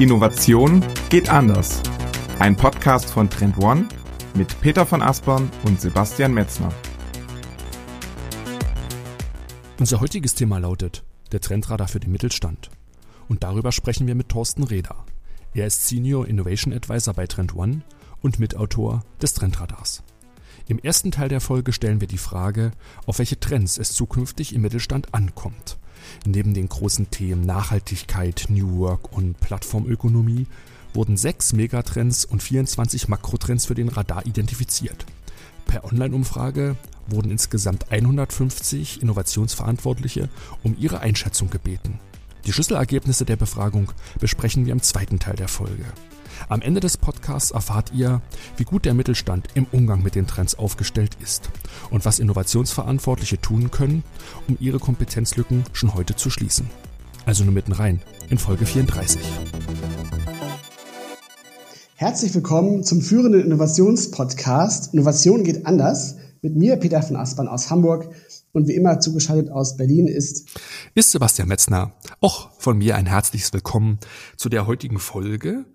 Innovation geht anders. Ein Podcast von Trend One mit Peter von Aspern und Sebastian Metzner. Unser heutiges Thema lautet der Trendradar für den Mittelstand. Und darüber sprechen wir mit Thorsten Reder. Er ist Senior Innovation Advisor bei Trend One und Mitautor des Trendradars. Im ersten Teil der Folge stellen wir die Frage, auf welche Trends es zukünftig im Mittelstand ankommt Neben den großen Themen Nachhaltigkeit, New Work und Plattformökonomie wurden sechs Megatrends und 24 Makrotrends für den Radar identifiziert. Per Online-Umfrage wurden insgesamt 150 Innovationsverantwortliche um ihre Einschätzung gebeten. Die Schlüsselergebnisse der Befragung besprechen wir im zweiten Teil der Folge. Am Ende des Podcasts erfahrt ihr, wie gut der Mittelstand im Umgang mit den Trends aufgestellt ist und was Innovationsverantwortliche tun können, um ihre Kompetenzlücken schon heute zu schließen. Also nur mitten rein in Folge 34. Herzlich willkommen zum führenden Innovationspodcast Innovation geht anders mit mir, Peter von Aspern aus Hamburg und wie immer zugeschaltet aus Berlin ist ist Sebastian Metzner. Auch von mir ein herzliches Willkommen zu der heutigen Folge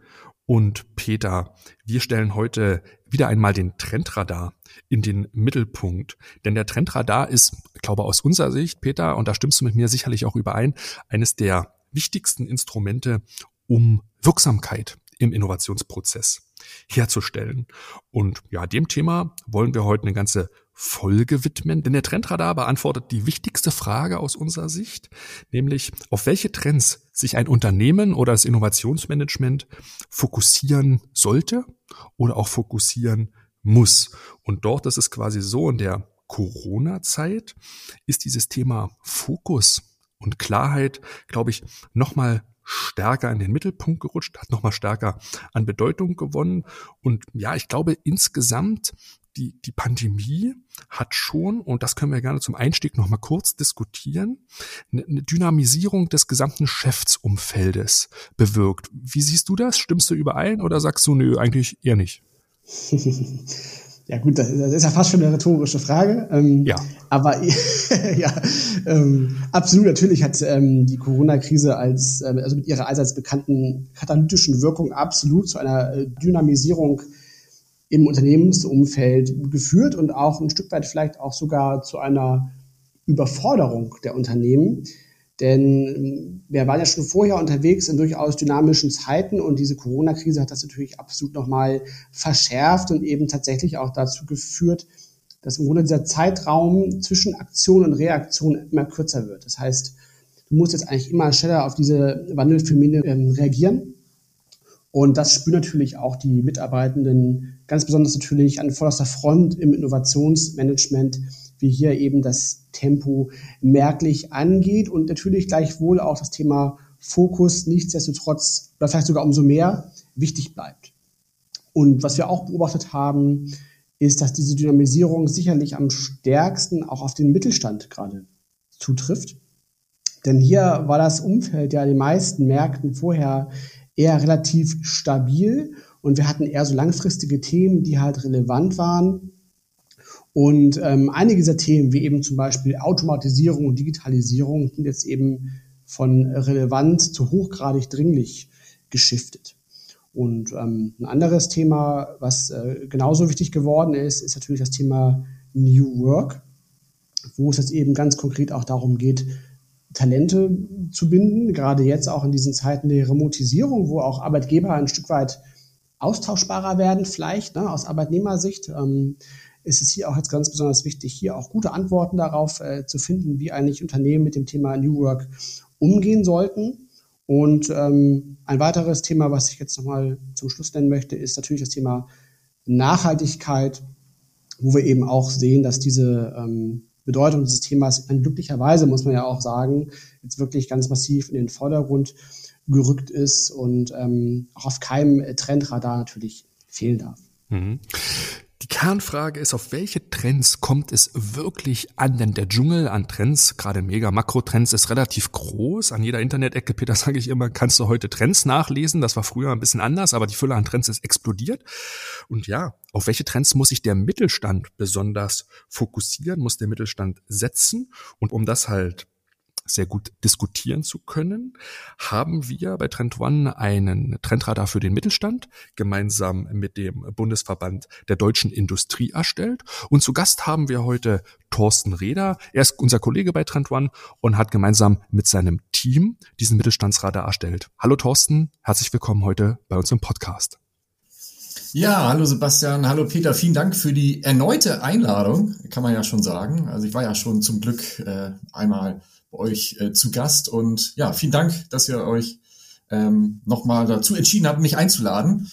und Peter. Wir stellen heute wieder einmal den Trendradar in den Mittelpunkt. Denn der Trendradar ist, ich glaube aus unserer Sicht, Peter, und da stimmst du mit mir sicherlich auch überein, eines der wichtigsten Instrumente, um Wirksamkeit im Innovationsprozess herzustellen. Und ja, dem Thema wollen wir heute eine ganze Folge widmen, denn der Trendradar beantwortet die wichtigste Frage aus unserer Sicht, nämlich auf welche Trends sich ein Unternehmen oder das Innovationsmanagement fokussieren sollte oder auch fokussieren muss. Und dort ist es quasi so, in der Corona-Zeit ist dieses Thema Fokus und Klarheit, glaube ich, nochmal stärker in den Mittelpunkt gerutscht, hat nochmal stärker an Bedeutung gewonnen. Und ja, ich glaube, insgesamt die, die Pandemie hat schon, und das können wir gerne zum Einstieg nochmal kurz diskutieren, eine, eine Dynamisierung des gesamten Geschäftsumfeldes bewirkt. Wie siehst du das? Stimmst du überein oder sagst du, nö, eigentlich eher nicht? Ja gut, das, ist ja fast schon eine rhetorische Frage. Ähm, ja. Aber ja, ähm, absolut natürlich hat ähm, die Corona-Krise als ähm, also mit ihrer allseits bekannten katalytischen Wirkung absolut zu einer äh, Dynamisierung im Unternehmensumfeld geführt und auch ein Stück weit vielleicht auch sogar zu einer Überforderung der Unternehmen. Denn wir waren ja schon vorher unterwegs in durchaus dynamischen Zeiten und diese Corona-Krise hat das natürlich absolut nochmal verschärft und eben tatsächlich auch dazu geführt, dass im Grunde dieser Zeitraum zwischen Aktion und Reaktion immer kürzer wird. Das heißt, du musst jetzt eigentlich immer schneller auf diese Wandelphänomene ähm, reagieren. Und das spüren natürlich auch die Mitarbeitenden ganz besonders natürlich an vorderster Front im Innovationsmanagement, wie hier eben das Tempo merklich angeht und natürlich gleichwohl auch das Thema Fokus nichtsdestotrotz oder vielleicht sogar umso mehr wichtig bleibt. Und was wir auch beobachtet haben, ist, dass diese Dynamisierung sicherlich am stärksten auch auf den Mittelstand gerade zutrifft. Denn hier war das Umfeld ja den meisten Märkten vorher eher relativ stabil und wir hatten eher so langfristige Themen, die halt relevant waren. Und ähm, einige dieser Themen, wie eben zum Beispiel Automatisierung und Digitalisierung, sind jetzt eben von relevant zu hochgradig dringlich geschiftet. Und ähm, ein anderes Thema, was äh, genauso wichtig geworden ist, ist natürlich das Thema New Work, wo es jetzt eben ganz konkret auch darum geht, Talente zu binden, gerade jetzt auch in diesen Zeiten der Remotisierung, wo auch Arbeitgeber ein Stück weit austauschbarer werden, vielleicht ne, aus Arbeitnehmersicht. Ähm, ist es hier auch jetzt ganz besonders wichtig, hier auch gute Antworten darauf äh, zu finden, wie eigentlich Unternehmen mit dem Thema New Work umgehen sollten. Und ähm, ein weiteres Thema, was ich jetzt nochmal zum Schluss nennen möchte, ist natürlich das Thema Nachhaltigkeit, wo wir eben auch sehen, dass diese ähm, Bedeutung dieses Themas glücklicherweise, muss man ja auch sagen, jetzt wirklich ganz massiv in den Vordergrund gerückt ist und ähm, auch auf keinem Trendradar natürlich fehlen darf. Mhm. Die Kernfrage ist, auf welche Trends kommt es wirklich an? Denn der Dschungel an Trends, gerade mega Makrotrends, ist relativ groß. An jeder Internet-Ecke, Peter, sage ich immer, kannst du heute Trends nachlesen. Das war früher ein bisschen anders, aber die Fülle an Trends ist explodiert. Und ja, auf welche Trends muss sich der Mittelstand besonders fokussieren, muss der Mittelstand setzen? Und um das halt sehr gut diskutieren zu können, haben wir bei Trend One einen Trendradar für den Mittelstand gemeinsam mit dem Bundesverband der deutschen Industrie erstellt. Und zu Gast haben wir heute Thorsten Reder. Er ist unser Kollege bei Trend One und hat gemeinsam mit seinem Team diesen Mittelstandsradar erstellt. Hallo Thorsten, herzlich willkommen heute bei uns im Podcast. Ja, hallo Sebastian, hallo Peter, vielen Dank für die erneute Einladung, kann man ja schon sagen. Also ich war ja schon zum Glück äh, einmal euch äh, zu Gast und ja, vielen Dank, dass ihr euch ähm, nochmal dazu entschieden habt, mich einzuladen.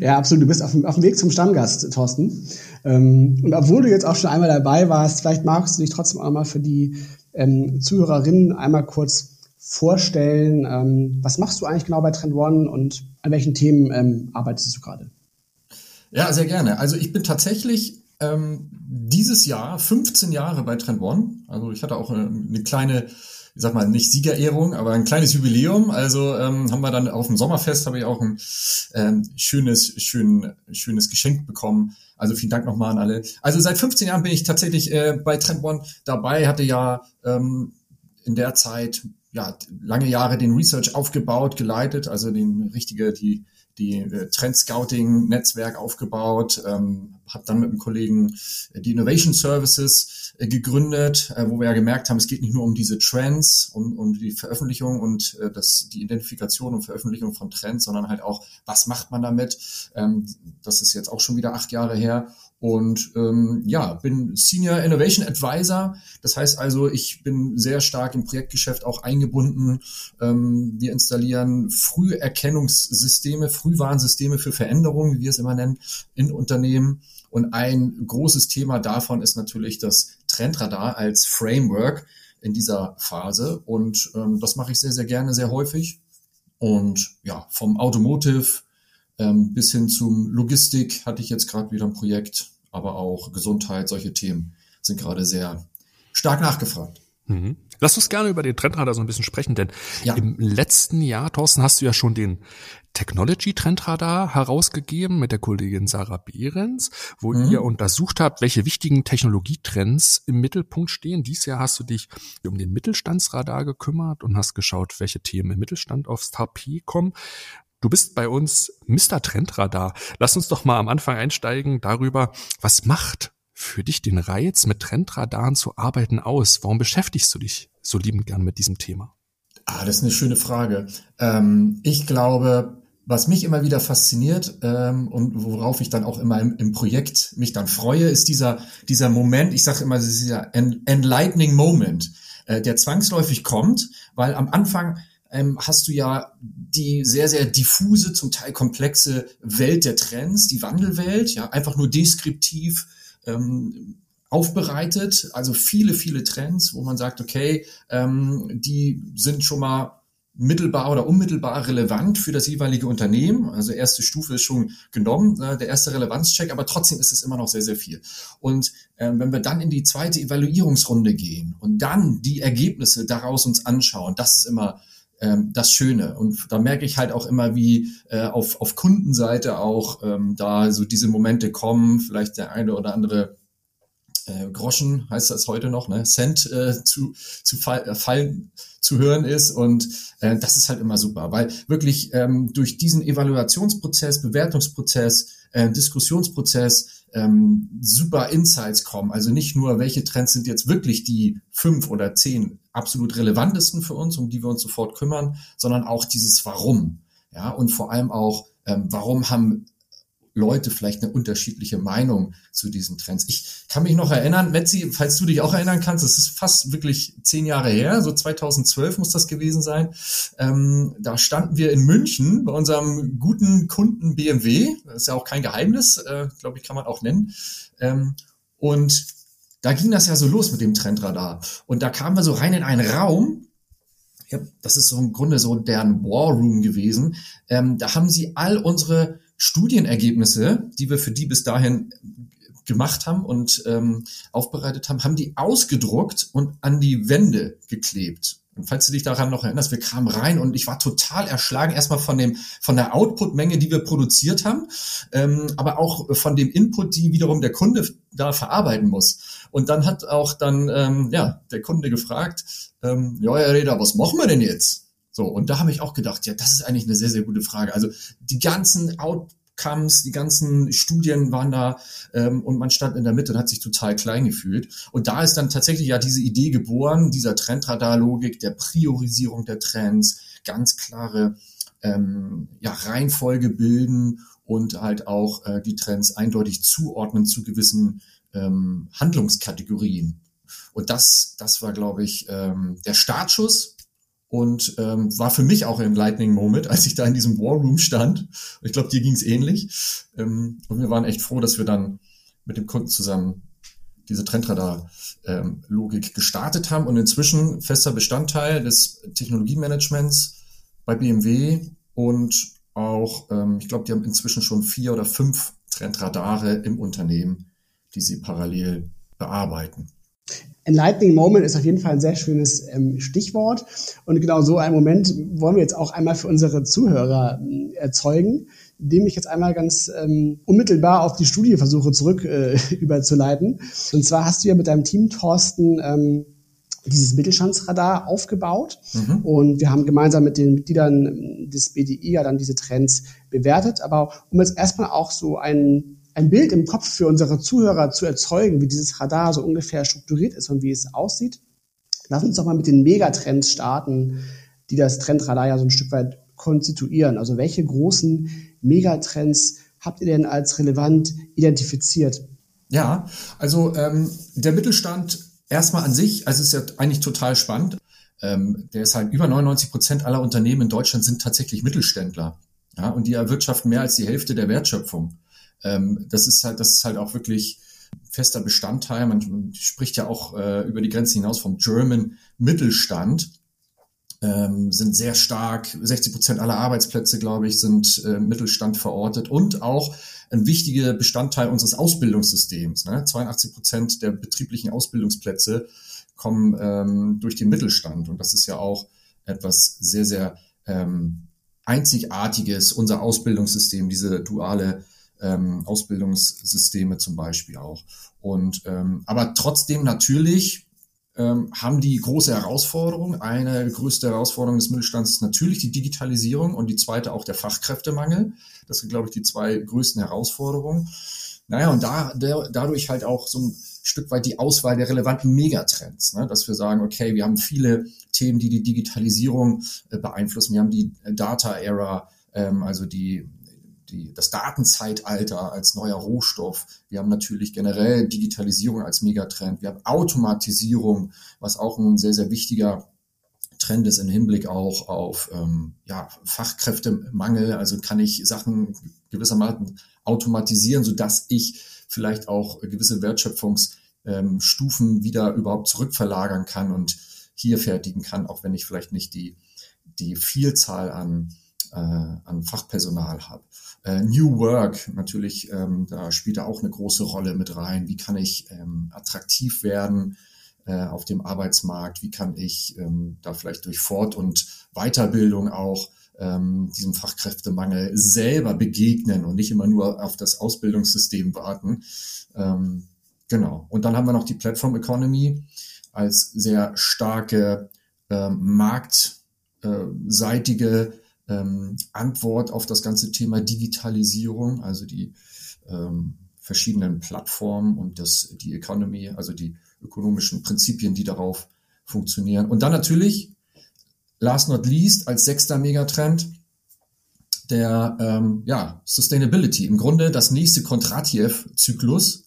Ja, absolut. Du bist auf dem, auf dem Weg zum Stammgast, Thorsten. Ähm, und obwohl du jetzt auch schon einmal dabei warst, vielleicht magst du dich trotzdem auch mal für die ähm, Zuhörerinnen einmal kurz vorstellen. Ähm, was machst du eigentlich genau bei Trend One und an welchen Themen ähm, arbeitest du gerade? Ja, sehr gerne. Also ich bin tatsächlich ähm, dieses Jahr 15 Jahre bei Trend One. Also ich hatte auch eine, eine kleine, ich sag mal, nicht Siegerehrung, aber ein kleines Jubiläum. Also ähm, haben wir dann auf dem Sommerfest habe ich auch ein ähm, schönes, schön, schönes Geschenk bekommen. Also vielen Dank nochmal an alle. Also seit 15 Jahren bin ich tatsächlich äh, bei Trend One dabei, hatte ja ähm, in der Zeit ja lange Jahre den Research aufgebaut, geleitet, also den richtige die die äh, Trend Scouting Netzwerk aufgebaut, ähm, habe dann mit einem Kollegen äh, die Innovation Services äh, gegründet, äh, wo wir ja gemerkt haben, es geht nicht nur um diese Trends und um die Veröffentlichung und äh, das, die Identifikation und Veröffentlichung von Trends, sondern halt auch, was macht man damit? Ähm, das ist jetzt auch schon wieder acht Jahre her. Und ähm, ja, bin Senior Innovation Advisor. Das heißt also, ich bin sehr stark im Projektgeschäft auch eingebunden. Ähm, wir installieren Früherkennungssysteme, Frühwarnsysteme für Veränderungen, wie wir es immer nennen, in Unternehmen. Und ein großes Thema davon ist natürlich das Trendradar als Framework in dieser Phase. Und ähm, das mache ich sehr, sehr gerne, sehr häufig. Und ja, vom Automotive ähm, bis hin zum Logistik hatte ich jetzt gerade wieder ein Projekt, aber auch Gesundheit, solche Themen sind gerade sehr stark nachgefragt. Mhm. Lass uns gerne über den Trendradar so ein bisschen sprechen, denn ja. im letzten Jahr, Thorsten, hast du ja schon den Technology Trendradar herausgegeben mit der Kollegin Sarah Behrens, wo mhm. ihr untersucht habt, welche wichtigen Technologietrends im Mittelpunkt stehen. Dies Jahr hast du dich um den Mittelstandsradar gekümmert und hast geschaut, welche Themen im Mittelstand aufs Tapet kommen. Du bist bei uns Mr. Trendradar. Lass uns doch mal am Anfang einsteigen darüber, was macht für dich den Reiz, mit Trendradaren zu arbeiten aus? Warum beschäftigst du dich so liebend gern mit diesem Thema? Ah, das ist eine schöne Frage. Ähm, ich glaube, was mich immer wieder fasziniert ähm, und worauf ich dann auch immer im, im, Projekt mich dann freue, ist dieser, dieser Moment, ich sage immer, dieser enlightening Moment, äh, der zwangsläufig kommt, weil am Anfang ähm, hast du ja die sehr, sehr diffuse, zum Teil komplexe Welt der Trends, die Wandelwelt, ja, einfach nur deskriptiv ähm, aufbereitet. Also viele, viele Trends, wo man sagt, okay, ähm, die sind schon mal mittelbar oder unmittelbar relevant für das jeweilige Unternehmen. Also erste Stufe ist schon genommen, äh, der erste Relevanzcheck, aber trotzdem ist es immer noch sehr, sehr viel. Und äh, wenn wir dann in die zweite Evaluierungsrunde gehen und dann die Ergebnisse daraus uns anschauen, das ist immer ähm, das Schöne. Und da merke ich halt auch immer, wie äh, auf, auf Kundenseite auch ähm, da so diese Momente kommen, vielleicht der eine oder andere äh, Groschen, heißt das heute noch, ne, Cent äh, zu, zu fall, äh, fallen zu hören ist. Und äh, das ist halt immer super, weil wirklich ähm, durch diesen Evaluationsprozess, Bewertungsprozess, äh, Diskussionsprozess ähm, super Insights kommen. Also nicht nur, welche Trends sind jetzt wirklich die fünf oder zehn absolut relevantesten für uns, um die wir uns sofort kümmern, sondern auch dieses Warum. Ja, und vor allem auch, ähm, warum haben Leute vielleicht eine unterschiedliche Meinung zu diesen Trends. Ich kann mich noch erinnern, Metzi, falls du dich auch erinnern kannst, es ist fast wirklich zehn Jahre her, so 2012 muss das gewesen sein. Ähm, da standen wir in München bei unserem guten Kunden BMW. Das ist ja auch kein Geheimnis, äh, glaube ich, kann man auch nennen. Ähm, und da ging das ja so los mit dem Trendradar. Und da kamen wir so rein in einen Raum, ja, das ist so im Grunde so deren War Room gewesen. Ähm, da haben sie all unsere Studienergebnisse, die wir für die bis dahin gemacht haben und ähm, aufbereitet haben, haben die ausgedruckt und an die Wände geklebt. Und falls du dich daran noch erinnerst, wir kamen rein und ich war total erschlagen erstmal von dem von der Output-Menge, die wir produziert haben, ähm, aber auch von dem Input, die wiederum der Kunde da verarbeiten muss. Und dann hat auch dann ähm, ja der Kunde gefragt, ähm, ja Herr Reda, was machen wir denn jetzt? So und da habe ich auch gedacht, ja, das ist eigentlich eine sehr sehr gute Frage. Also die ganzen Out Outcomes, die ganzen Studien waren da ähm, und man stand in der Mitte und hat sich total klein gefühlt. Und da ist dann tatsächlich ja diese Idee geboren, dieser Trendradar-Logik, der Priorisierung der Trends, ganz klare ähm, ja, Reihenfolge bilden und halt auch äh, die Trends eindeutig zuordnen zu gewissen ähm, Handlungskategorien. Und das, das war, glaube ich, ähm, der Startschuss und ähm, war für mich auch ein Lightning Moment, als ich da in diesem War Room stand. Ich glaube, dir ging es ähnlich. Ähm, und wir waren echt froh, dass wir dann mit dem Kunden zusammen diese Trendradar-Logik ähm, gestartet haben und inzwischen fester Bestandteil des Technologiemanagements bei BMW und auch, ähm, ich glaube, die haben inzwischen schon vier oder fünf Trendradare im Unternehmen, die sie parallel bearbeiten. Enlightening Moment ist auf jeden Fall ein sehr schönes ähm, Stichwort. Und genau so einen Moment wollen wir jetzt auch einmal für unsere Zuhörer äh, erzeugen, indem ich jetzt einmal ganz ähm, unmittelbar auf die Studie versuche zurück äh, überzuleiten. Und zwar hast du ja mit deinem Team, Thorsten, ähm, dieses Mittelstandsradar aufgebaut. Mhm. Und wir haben gemeinsam mit den Mitgliedern des BDI ja dann diese Trends bewertet. Aber um jetzt erstmal auch so einen ein Bild im Kopf für unsere Zuhörer zu erzeugen, wie dieses Radar so ungefähr strukturiert ist und wie es aussieht. Lass uns doch mal mit den Megatrends starten, die das Trendradar ja so ein Stück weit konstituieren. Also welche großen Megatrends habt ihr denn als relevant identifiziert? Ja, also ähm, der Mittelstand erstmal an sich, also ist ja eigentlich total spannend. Ähm, der ist halt über 99 Prozent aller Unternehmen in Deutschland sind tatsächlich Mittelständler. Ja, und die erwirtschaften mehr als die Hälfte der Wertschöpfung. Ähm, das ist halt, das ist halt auch wirklich fester Bestandteil. Man spricht ja auch äh, über die Grenzen hinaus vom German Mittelstand. Ähm, sind sehr stark, 60 Prozent aller Arbeitsplätze, glaube ich, sind äh, Mittelstand verortet und auch ein wichtiger Bestandteil unseres Ausbildungssystems. Ne? 82 Prozent der betrieblichen Ausbildungsplätze kommen ähm, durch den Mittelstand und das ist ja auch etwas sehr, sehr ähm, Einzigartiges, unser Ausbildungssystem, diese duale ähm, Ausbildungssysteme zum Beispiel auch. Und ähm, aber trotzdem natürlich ähm, haben die große Herausforderung. Eine größte Herausforderung des Mittelstands ist natürlich die Digitalisierung und die zweite auch der Fachkräftemangel. Das sind, glaube ich, die zwei größten Herausforderungen. Naja, und da, der, dadurch halt auch so ein Stück weit die Auswahl der relevanten Megatrends, ne? dass wir sagen, okay, wir haben viele Themen, die die Digitalisierung äh, beeinflussen. Wir haben die Data Era, ähm, also die die, das Datenzeitalter als neuer Rohstoff. Wir haben natürlich generell Digitalisierung als Megatrend. Wir haben Automatisierung, was auch ein sehr, sehr wichtiger Trend ist im Hinblick auch auf ähm, ja, Fachkräftemangel. Also kann ich Sachen gewissermaßen automatisieren, so dass ich vielleicht auch gewisse Wertschöpfungsstufen ähm, wieder überhaupt zurückverlagern kann und hier fertigen kann, auch wenn ich vielleicht nicht die, die Vielzahl an, äh, an Fachpersonal habe. Äh, New Work natürlich, ähm, da spielt er auch eine große Rolle mit rein. Wie kann ich ähm, attraktiv werden äh, auf dem Arbeitsmarkt? Wie kann ich ähm, da vielleicht durch Fort- und Weiterbildung auch ähm, diesem Fachkräftemangel selber begegnen und nicht immer nur auf das Ausbildungssystem warten? Ähm, genau. Und dann haben wir noch die Platform Economy als sehr starke ähm, marktseitige ähm, Antwort auf das ganze Thema Digitalisierung, also die ähm, verschiedenen Plattformen und das, die Economy, also die ökonomischen Prinzipien, die darauf funktionieren. Und dann natürlich, last not least, als sechster Megatrend, der ähm, ja, Sustainability. Im Grunde das nächste Kontratiev-Zyklus,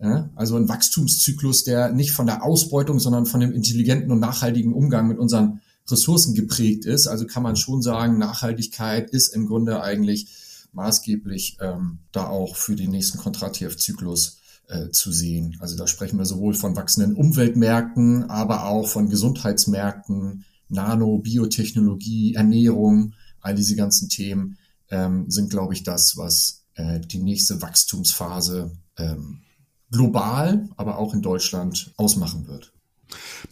ja, also ein Wachstumszyklus, der nicht von der Ausbeutung, sondern von dem intelligenten und nachhaltigen Umgang mit unseren Ressourcen geprägt ist. Also kann man schon sagen, Nachhaltigkeit ist im Grunde eigentlich maßgeblich ähm, da auch für den nächsten Kontratiev-Zyklus äh, zu sehen. Also da sprechen wir sowohl von wachsenden Umweltmärkten, aber auch von Gesundheitsmärkten, Nano, Biotechnologie, Ernährung, all diese ganzen Themen ähm, sind, glaube ich, das, was äh, die nächste Wachstumsphase ähm, global, aber auch in Deutschland ausmachen wird.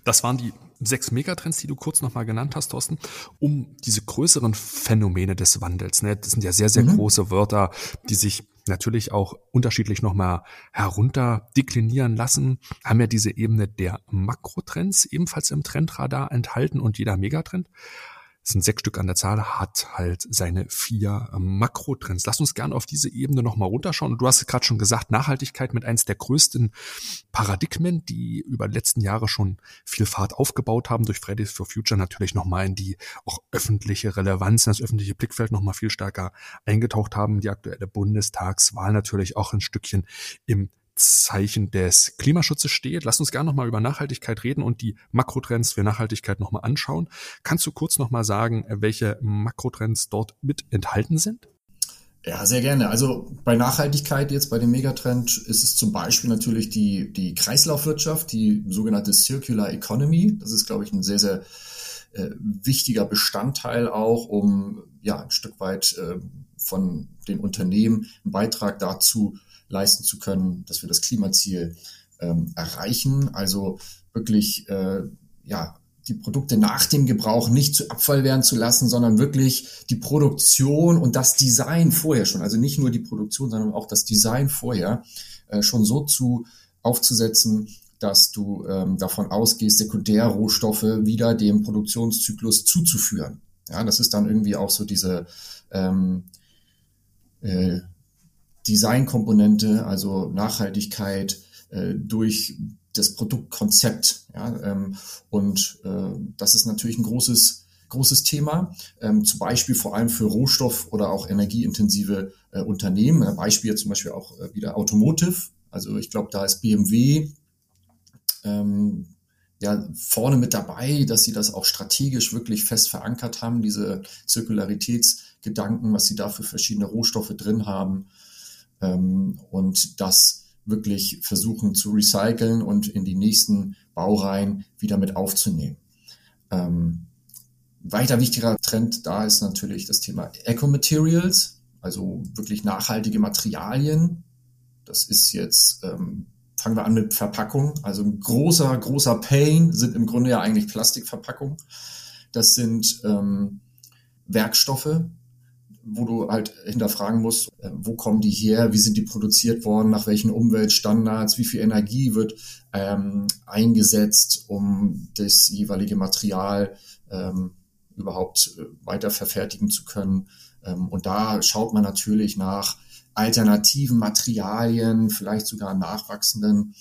Das waren die sechs Megatrends, die du kurz nochmal genannt hast, Thorsten, um diese größeren Phänomene des Wandels. Ne? Das sind ja sehr, sehr mhm. große Wörter, die sich natürlich auch unterschiedlich nochmal herunter deklinieren lassen, haben ja diese Ebene der Makrotrends ebenfalls im Trendradar enthalten und jeder Megatrend es sind sechs Stück an der Zahl, hat halt seine vier ähm, Makrotrends. Lass uns gerne auf diese Ebene nochmal runterschauen. Du hast gerade schon gesagt, Nachhaltigkeit mit eins der größten Paradigmen, die über die letzten Jahre schon viel Fahrt aufgebaut haben, durch Fridays for Future natürlich nochmal in die auch öffentliche Relevanz, in das öffentliche Blickfeld nochmal viel stärker eingetaucht haben. Die aktuelle Bundestagswahl natürlich auch ein Stückchen im Zeichen des Klimaschutzes steht. Lass uns gerne nochmal über Nachhaltigkeit reden und die Makrotrends für Nachhaltigkeit nochmal anschauen. Kannst du kurz nochmal sagen, welche Makrotrends dort mit enthalten sind? Ja, sehr gerne. Also bei Nachhaltigkeit jetzt, bei dem Megatrend, ist es zum Beispiel natürlich die, die Kreislaufwirtschaft, die sogenannte Circular Economy. Das ist, glaube ich, ein sehr, sehr äh, wichtiger Bestandteil auch, um ja ein Stück weit äh, von den Unternehmen einen Beitrag dazu leisten zu können, dass wir das Klimaziel ähm, erreichen. Also wirklich äh, ja die Produkte nach dem Gebrauch nicht zu Abfall werden zu lassen, sondern wirklich die Produktion und das Design vorher schon, also nicht nur die Produktion, sondern auch das Design vorher äh, schon so zu aufzusetzen, dass du ähm, davon ausgehst, Sekundärrohstoffe wieder dem Produktionszyklus zuzuführen. Ja, das ist dann irgendwie auch so diese ähm, äh, Designkomponente, also Nachhaltigkeit äh, durch das Produktkonzept. Ja, ähm, und äh, das ist natürlich ein großes, großes Thema, ähm, zum Beispiel vor allem für Rohstoff- oder auch energieintensive äh, Unternehmen. Ein Beispiel zum Beispiel auch äh, wieder Automotive. Also ich glaube, da ist BMW ähm, ja vorne mit dabei, dass sie das auch strategisch wirklich fest verankert haben, diese Zirkularitätsgedanken, was sie da für verschiedene Rohstoffe drin haben ähm, und das wirklich versuchen zu recyceln und in die nächsten Baureihen wieder mit aufzunehmen. Ähm, weiter wichtiger Trend da ist natürlich das Thema Eco-Materials, also wirklich nachhaltige Materialien. Das ist jetzt, ähm, fangen wir an mit Verpackung. Also ein großer, großer Pain sind im Grunde ja eigentlich Plastikverpackungen. Das sind ähm, Werkstoffe, wo du halt hinterfragen musst, äh, wo kommen die her, wie sind die produziert worden, nach welchen Umweltstandards, wie viel Energie wird ähm, eingesetzt, um das jeweilige Material ähm, überhaupt äh, weiter verfertigen zu können. Ähm, und da schaut man natürlich nach alternativen Materialien, vielleicht sogar nachwachsenden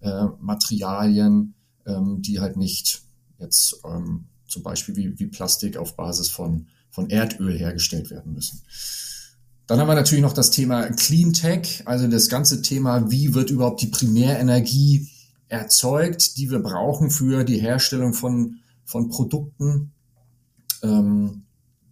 äh, Materialien, ähm, die halt nicht jetzt ähm, zum Beispiel wie, wie Plastik auf Basis von von Erdöl hergestellt werden müssen. Dann haben wir natürlich noch das Thema Clean Tech, also das ganze Thema, wie wird überhaupt die Primärenergie erzeugt, die wir brauchen für die Herstellung von, von Produkten. Ähm,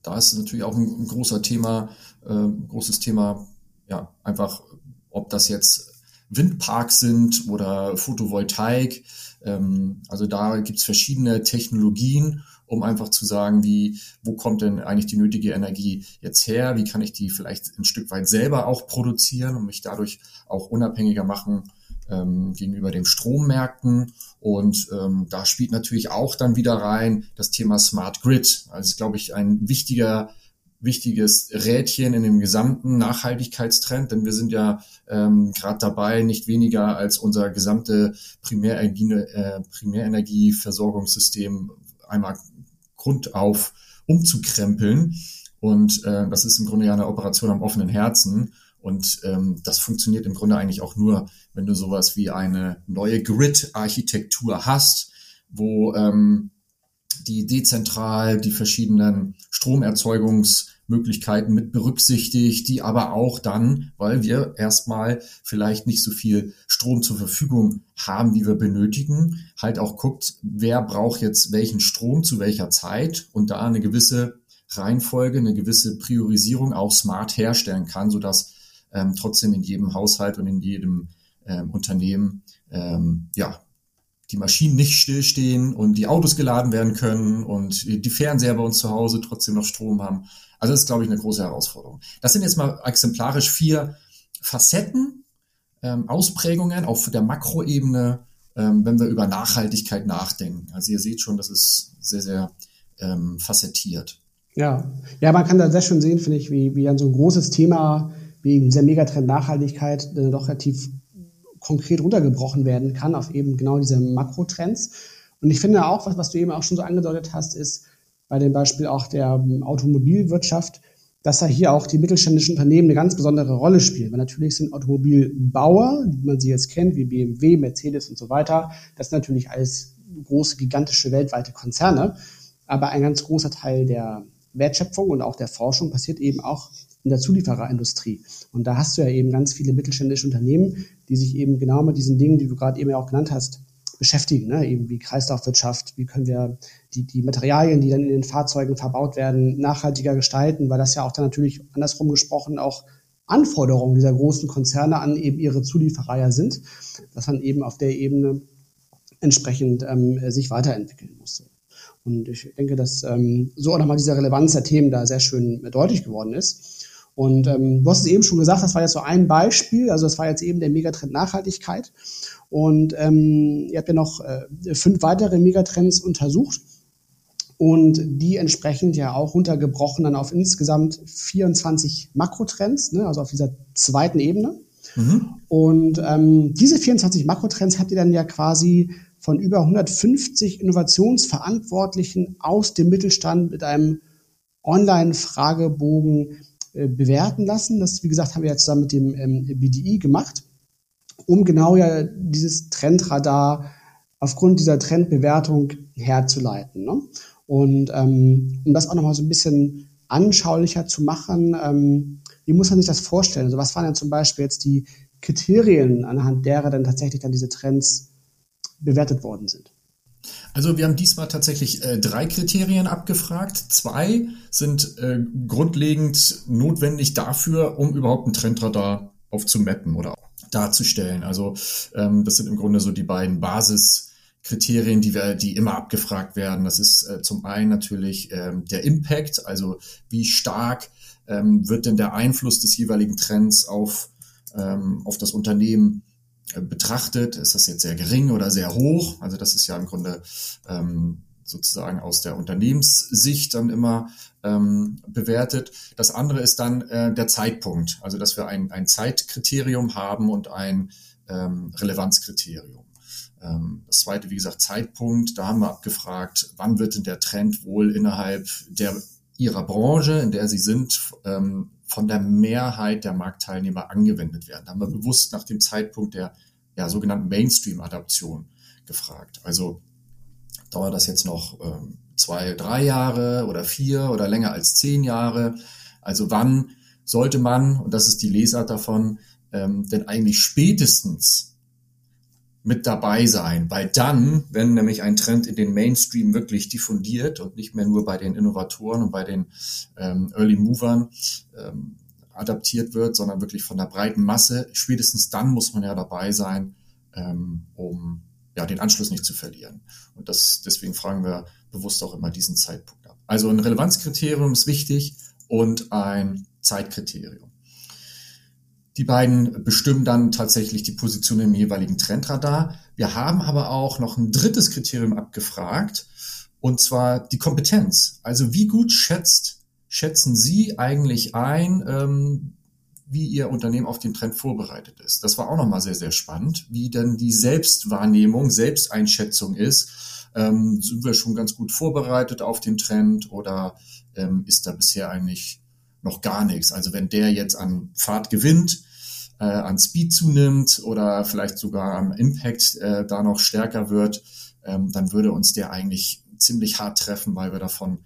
da ist natürlich auch ein, ein großer Thema, äh, großes Thema, ja, einfach, ob das jetzt Windparks sind oder Photovoltaik. Ähm, also da gibt's verschiedene Technologien um einfach zu sagen, wie, wo kommt denn eigentlich die nötige Energie jetzt her? Wie kann ich die vielleicht ein Stück weit selber auch produzieren und mich dadurch auch unabhängiger machen ähm, gegenüber den Strommärkten? Und ähm, da spielt natürlich auch dann wieder rein das Thema Smart Grid. Also ist, glaube ich, ein wichtiger wichtiges Rädchen in dem gesamten Nachhaltigkeitstrend, denn wir sind ja ähm, gerade dabei, nicht weniger als unser gesamte Primärenergie, äh, Primärenergieversorgungssystem einmal Grund auf umzukrempeln. Und äh, das ist im Grunde ja eine Operation am offenen Herzen. Und ähm, das funktioniert im Grunde eigentlich auch nur, wenn du sowas wie eine neue Grid-Architektur hast, wo ähm, die dezentral die verschiedenen Stromerzeugungs- Möglichkeiten mit berücksichtigt, die aber auch dann, weil wir erstmal vielleicht nicht so viel Strom zur Verfügung haben, wie wir benötigen, halt auch guckt, wer braucht jetzt welchen Strom zu welcher Zeit und da eine gewisse Reihenfolge, eine gewisse Priorisierung auch smart herstellen kann, sodass ähm, trotzdem in jedem Haushalt und in jedem ähm, Unternehmen ähm, ja die Maschinen nicht stillstehen und die Autos geladen werden können und die Fernseher bei uns zu Hause trotzdem noch Strom haben. Also das ist, glaube ich, eine große Herausforderung. Das sind jetzt mal exemplarisch vier Facetten, ähm, Ausprägungen auf der Makroebene ähm, wenn wir über Nachhaltigkeit nachdenken. Also ihr seht schon, das ist sehr, sehr ähm, facettiert. Ja, ja, man kann da sehr schön sehen, finde ich, wie, wie dann so ein großes Thema wie dieser Megatrend Nachhaltigkeit äh, doch relativ konkret runtergebrochen werden kann auf eben genau diese Makrotrends. Und ich finde auch, was, was du eben auch schon so angedeutet hast, ist bei dem Beispiel auch der ähm, Automobilwirtschaft, dass da hier auch die mittelständischen Unternehmen eine ganz besondere Rolle spielen. Weil natürlich sind Automobilbauer, wie man sie jetzt kennt, wie BMW, Mercedes und so weiter, das natürlich alles große, gigantische weltweite Konzerne. Aber ein ganz großer Teil der Wertschöpfung und auch der Forschung passiert eben auch in der Zuliefererindustrie. Und da hast du ja eben ganz viele mittelständische Unternehmen, die sich eben genau mit diesen Dingen, die du gerade eben ja auch genannt hast, beschäftigen, ne? eben wie Kreislaufwirtschaft, wie können wir die, die Materialien, die dann in den Fahrzeugen verbaut werden, nachhaltiger gestalten, weil das ja auch dann natürlich andersrum gesprochen auch Anforderungen dieser großen Konzerne an eben ihre Zulieferer sind, dass man eben auf der Ebene entsprechend ähm, sich weiterentwickeln muss. Und ich denke, dass ähm, so auch nochmal diese Relevanz der Themen da sehr schön deutlich geworden ist. Und ähm, du hast es eben schon gesagt, das war jetzt so ein Beispiel, also das war jetzt eben der Megatrend Nachhaltigkeit. Und ähm, ihr habt ja noch äh, fünf weitere Megatrends untersucht und die entsprechend ja auch runtergebrochen dann auf insgesamt 24 Makrotrends, ne, also auf dieser zweiten Ebene. Mhm. Und ähm, diese 24 Makrotrends habt ihr dann ja quasi von über 150 Innovationsverantwortlichen aus dem Mittelstand mit einem Online-Fragebogen bewerten lassen. Das, wie gesagt, haben wir jetzt zusammen mit dem ähm, BDI gemacht, um genau ja dieses Trendradar aufgrund dieser Trendbewertung herzuleiten. Ne? Und ähm, um das auch nochmal so ein bisschen anschaulicher zu machen, ähm, wie muss man sich das vorstellen? Also was waren denn zum Beispiel jetzt die Kriterien, anhand derer dann tatsächlich dann diese Trends bewertet worden sind? Also wir haben diesmal tatsächlich äh, drei Kriterien abgefragt. Zwei sind äh, grundlegend notwendig dafür, um überhaupt ein Trendradar aufzumappen oder darzustellen. Also ähm, das sind im Grunde so die beiden Basiskriterien, die wir, die immer abgefragt werden. Das ist äh, zum einen natürlich ähm, der Impact, also wie stark ähm, wird denn der Einfluss des jeweiligen Trends auf ähm, auf das Unternehmen betrachtet, ist das jetzt sehr gering oder sehr hoch? Also das ist ja im Grunde ähm, sozusagen aus der Unternehmenssicht dann immer ähm, bewertet. Das andere ist dann äh, der Zeitpunkt, also dass wir ein, ein Zeitkriterium haben und ein ähm, Relevanzkriterium. Ähm, das zweite, wie gesagt, Zeitpunkt, da haben wir abgefragt, wann wird denn der Trend wohl innerhalb der ihrer Branche, in der sie sind, ähm, von der Mehrheit der Marktteilnehmer angewendet werden. Da haben wir bewusst nach dem Zeitpunkt der ja, sogenannten Mainstream-Adaption gefragt. Also dauert das jetzt noch ähm, zwei, drei Jahre oder vier oder länger als zehn Jahre? Also wann sollte man, und das ist die Lesart davon, ähm, denn eigentlich spätestens mit dabei sein, weil dann, wenn nämlich ein Trend in den Mainstream wirklich diffundiert und nicht mehr nur bei den Innovatoren und bei den ähm, Early Movern ähm, adaptiert wird, sondern wirklich von der breiten Masse, spätestens dann muss man ja dabei sein, ähm, um ja, den Anschluss nicht zu verlieren. Und das, deswegen fragen wir bewusst auch immer diesen Zeitpunkt ab. Also ein Relevanzkriterium ist wichtig und ein Zeitkriterium. Die beiden bestimmen dann tatsächlich die Position im jeweiligen Trendradar. Wir haben aber auch noch ein drittes Kriterium abgefragt, und zwar die Kompetenz. Also wie gut schätzt, schätzen Sie eigentlich ein, ähm, wie Ihr Unternehmen auf den Trend vorbereitet ist? Das war auch nochmal sehr, sehr spannend, wie denn die Selbstwahrnehmung, Selbsteinschätzung ist. Ähm, sind wir schon ganz gut vorbereitet auf den Trend oder ähm, ist da bisher eigentlich noch gar nichts? Also wenn der jetzt an Fahrt gewinnt, äh, an Speed zunimmt oder vielleicht sogar am Impact äh, da noch stärker wird, ähm, dann würde uns der eigentlich ziemlich hart treffen, weil wir davon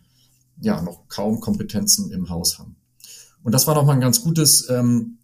ja noch kaum Kompetenzen im Haus haben. Und das war nochmal ein ganz gutes ähm,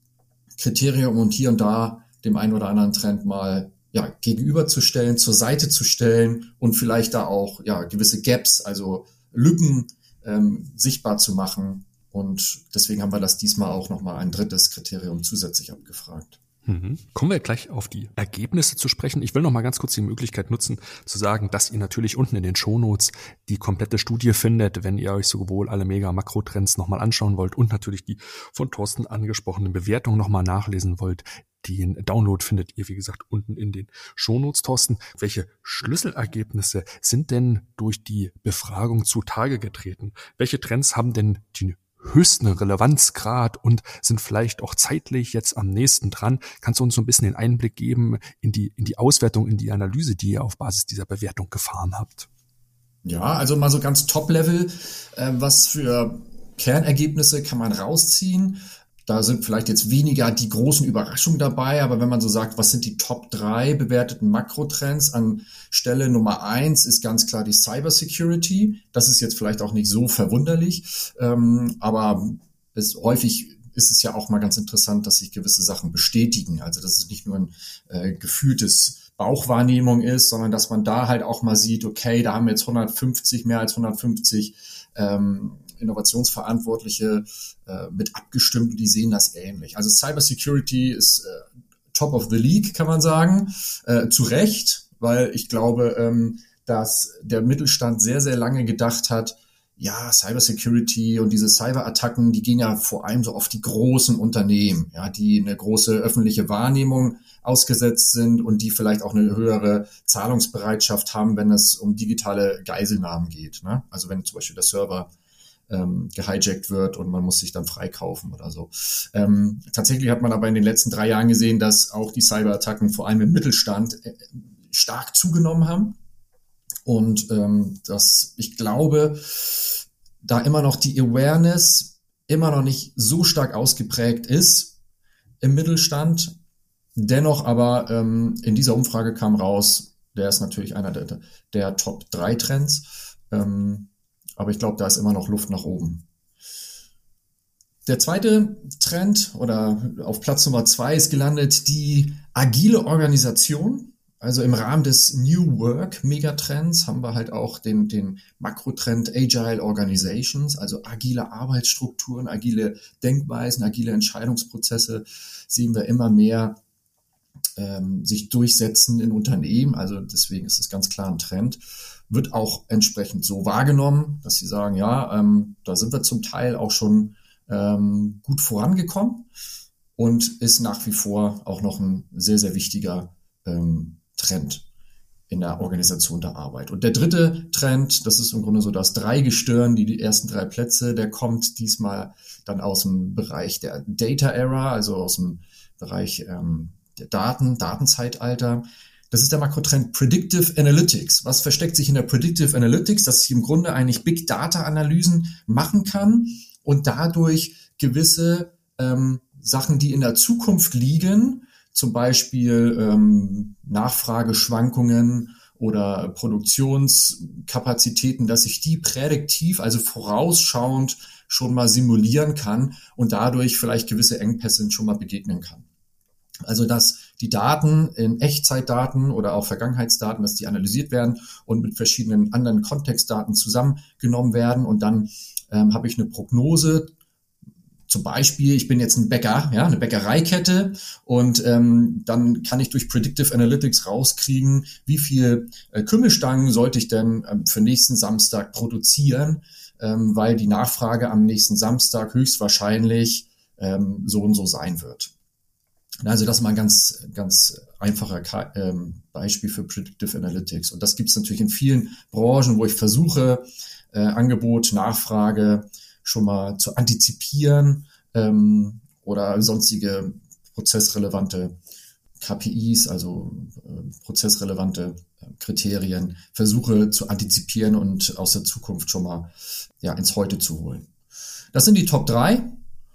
Kriterium und hier und da dem einen oder anderen Trend mal ja, gegenüberzustellen, zur Seite zu stellen und vielleicht da auch ja, gewisse Gaps, also Lücken ähm, sichtbar zu machen, und deswegen haben wir das diesmal auch nochmal ein drittes Kriterium zusätzlich abgefragt. Mhm. Kommen wir gleich auf die Ergebnisse zu sprechen. Ich will noch mal ganz kurz die Möglichkeit nutzen, zu sagen, dass ihr natürlich unten in den Shownotes die komplette Studie findet, wenn ihr euch sowohl alle Mega-Makrotrends noch mal anschauen wollt und natürlich die von Thorsten angesprochenen Bewertungen noch mal nachlesen wollt. Den Download findet ihr, wie gesagt, unten in den Shownotes, Thorsten. Welche Schlüsselergebnisse sind denn durch die Befragung zutage getreten? Welche Trends haben denn die höchsten Relevanzgrad und sind vielleicht auch zeitlich jetzt am nächsten dran. Kannst du uns so ein bisschen den Einblick geben in die, in die Auswertung, in die Analyse, die ihr auf Basis dieser Bewertung gefahren habt? Ja, also mal so ganz Top-Level, äh, was für Kernergebnisse kann man rausziehen? Da sind vielleicht jetzt weniger die großen Überraschungen dabei, aber wenn man so sagt, was sind die Top drei bewerteten Makrotrends an Stelle Nummer eins ist ganz klar die Cybersecurity. Das ist jetzt vielleicht auch nicht so verwunderlich, ähm, aber es häufig ist es ja auch mal ganz interessant, dass sich gewisse Sachen bestätigen. Also dass es nicht nur ein äh, gefühltes Bauchwahrnehmung ist, sondern dass man da halt auch mal sieht, okay, da haben wir jetzt 150, mehr als 150 ähm, Innovationsverantwortliche äh, mit abgestimmt die sehen das ähnlich. Also Cybersecurity ist äh, top of the league, kann man sagen, äh, zu Recht, weil ich glaube, ähm, dass der Mittelstand sehr, sehr lange gedacht hat, ja, Cybersecurity und diese Cyberattacken, die gehen ja vor allem so auf die großen Unternehmen, ja, die eine große öffentliche Wahrnehmung ausgesetzt sind und die vielleicht auch eine höhere Zahlungsbereitschaft haben, wenn es um digitale Geiselnahmen geht. Ne? Also wenn zum Beispiel der Server ähm, gehijackt wird und man muss sich dann freikaufen oder so. Ähm, tatsächlich hat man aber in den letzten drei Jahren gesehen, dass auch die Cyberattacken vor allem im Mittelstand äh, stark zugenommen haben. Und ähm, dass ich glaube, da immer noch die Awareness immer noch nicht so stark ausgeprägt ist im Mittelstand. Dennoch aber ähm, in dieser Umfrage kam raus, der ist natürlich einer der, der Top 3 Trends. Ähm, aber ich glaube, da ist immer noch Luft nach oben. Der zweite Trend oder auf Platz Nummer zwei ist gelandet die agile Organisation. Also im Rahmen des New Work Megatrends haben wir halt auch den, den Makrotrend Agile Organizations, also agile Arbeitsstrukturen, agile Denkweisen, agile Entscheidungsprozesse sehen wir immer mehr ähm, sich durchsetzen in Unternehmen. Also deswegen ist es ganz klar ein Trend wird auch entsprechend so wahrgenommen, dass sie sagen, ja, ähm, da sind wir zum Teil auch schon ähm, gut vorangekommen und ist nach wie vor auch noch ein sehr, sehr wichtiger ähm, Trend in der Organisation der Arbeit. Und der dritte Trend, das ist im Grunde so das Dreigestirn, die, die ersten drei Plätze, der kommt diesmal dann aus dem Bereich der Data Era, also aus dem Bereich ähm, der Daten, Datenzeitalter. Das ist der Makrotrend Predictive Analytics. Was versteckt sich in der Predictive Analytics? Dass ich im Grunde eigentlich Big Data Analysen machen kann und dadurch gewisse ähm, Sachen, die in der Zukunft liegen, zum Beispiel ähm, Nachfrageschwankungen oder Produktionskapazitäten, dass ich die prädiktiv, also vorausschauend schon mal simulieren kann und dadurch vielleicht gewisse Engpässe schon mal begegnen kann. Also dass die Daten in Echtzeitdaten oder auch Vergangenheitsdaten, dass die analysiert werden und mit verschiedenen anderen Kontextdaten zusammengenommen werden und dann ähm, habe ich eine Prognose. Zum Beispiel, ich bin jetzt ein Bäcker, ja, eine Bäckereikette und ähm, dann kann ich durch Predictive Analytics rauskriegen, wie viel äh, Kümmelstangen sollte ich denn ähm, für nächsten Samstag produzieren, ähm, weil die Nachfrage am nächsten Samstag höchstwahrscheinlich ähm, so und so sein wird. Also das ist mal ein ganz, ganz einfacher ähm, Beispiel für Predictive Analytics. Und das gibt es natürlich in vielen Branchen, wo ich versuche, äh, Angebot, Nachfrage schon mal zu antizipieren ähm, oder sonstige prozessrelevante KPIs, also äh, prozessrelevante äh, Kriterien, versuche zu antizipieren und aus der Zukunft schon mal ja, ins Heute zu holen. Das sind die Top drei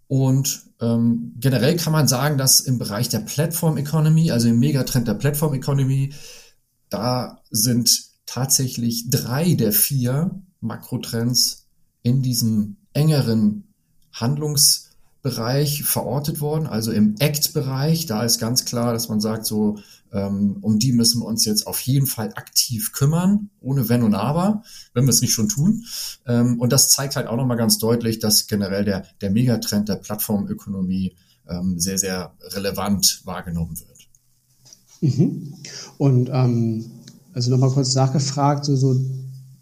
und ähm, generell kann man sagen, dass im Bereich der Platform Economy, also im Megatrend der Platform Economy, da sind tatsächlich drei der vier Makrotrends in diesem engeren Handlungsbereich verortet worden, also im ACT-Bereich. Da ist ganz klar, dass man sagt, so um die müssen wir uns jetzt auf jeden Fall aktiv kümmern, ohne Wenn und Aber, wenn wir es nicht schon tun. Ähm, und das zeigt halt auch nochmal ganz deutlich, dass generell der, der Megatrend der Plattformökonomie ähm, sehr, sehr relevant wahrgenommen wird. Mhm. Und ähm, also nochmal kurz nachgefragt, so, so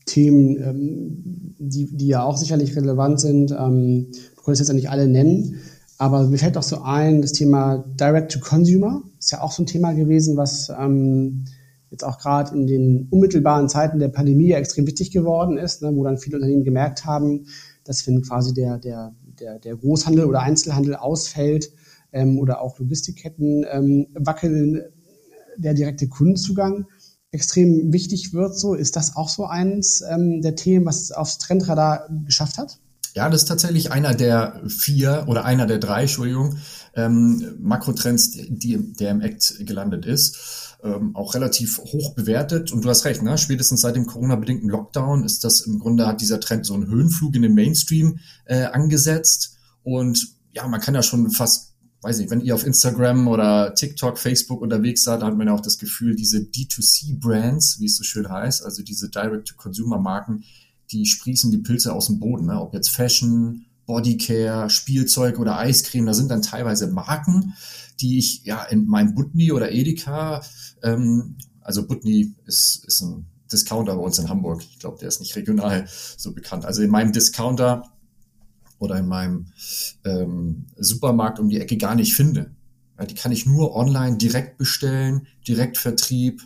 Themen, ähm, die, die ja auch sicherlich relevant sind. Ähm, du konntest jetzt ja nicht alle nennen, aber mir fällt auch so ein, das Thema Direct-to-Consumer ist ja auch so ein Thema gewesen, was ähm, jetzt auch gerade in den unmittelbaren Zeiten der Pandemie ja extrem wichtig geworden ist, ne, wo dann viele Unternehmen gemerkt haben, dass wenn quasi der, der, der, der Großhandel oder Einzelhandel ausfällt ähm, oder auch Logistikketten ähm, wackeln, der direkte Kundenzugang extrem wichtig wird. So ist das auch so eins ähm, der Themen, was es aufs Trendradar geschafft hat? Ja, das ist tatsächlich einer der vier oder einer der drei, Entschuldigung, ähm, Makrotrends, die, der im Act gelandet ist. Ähm, auch relativ hoch bewertet. Und du hast recht, ne? spätestens seit dem Corona-bedingten Lockdown ist das im Grunde hat dieser Trend so einen Höhenflug in den Mainstream äh, angesetzt. Und ja, man kann ja schon fast weiß nicht, wenn ihr auf Instagram oder TikTok, Facebook unterwegs seid, hat man ja auch das Gefühl, diese D2C-Brands, wie es so schön heißt, also diese Direct-to-Consumer-Marken, die sprießen die Pilze aus dem Boden. Ne? Ob jetzt Fashion, Bodycare, Spielzeug oder Eiscreme, da sind dann teilweise Marken, die ich ja in meinem Butni oder Edeka, ähm, also Butni ist, ist ein Discounter bei uns in Hamburg. Ich glaube, der ist nicht regional so bekannt. Also in meinem Discounter oder in meinem ähm, Supermarkt um die Ecke gar nicht finde. Ja, die kann ich nur online direkt bestellen, Direktvertrieb,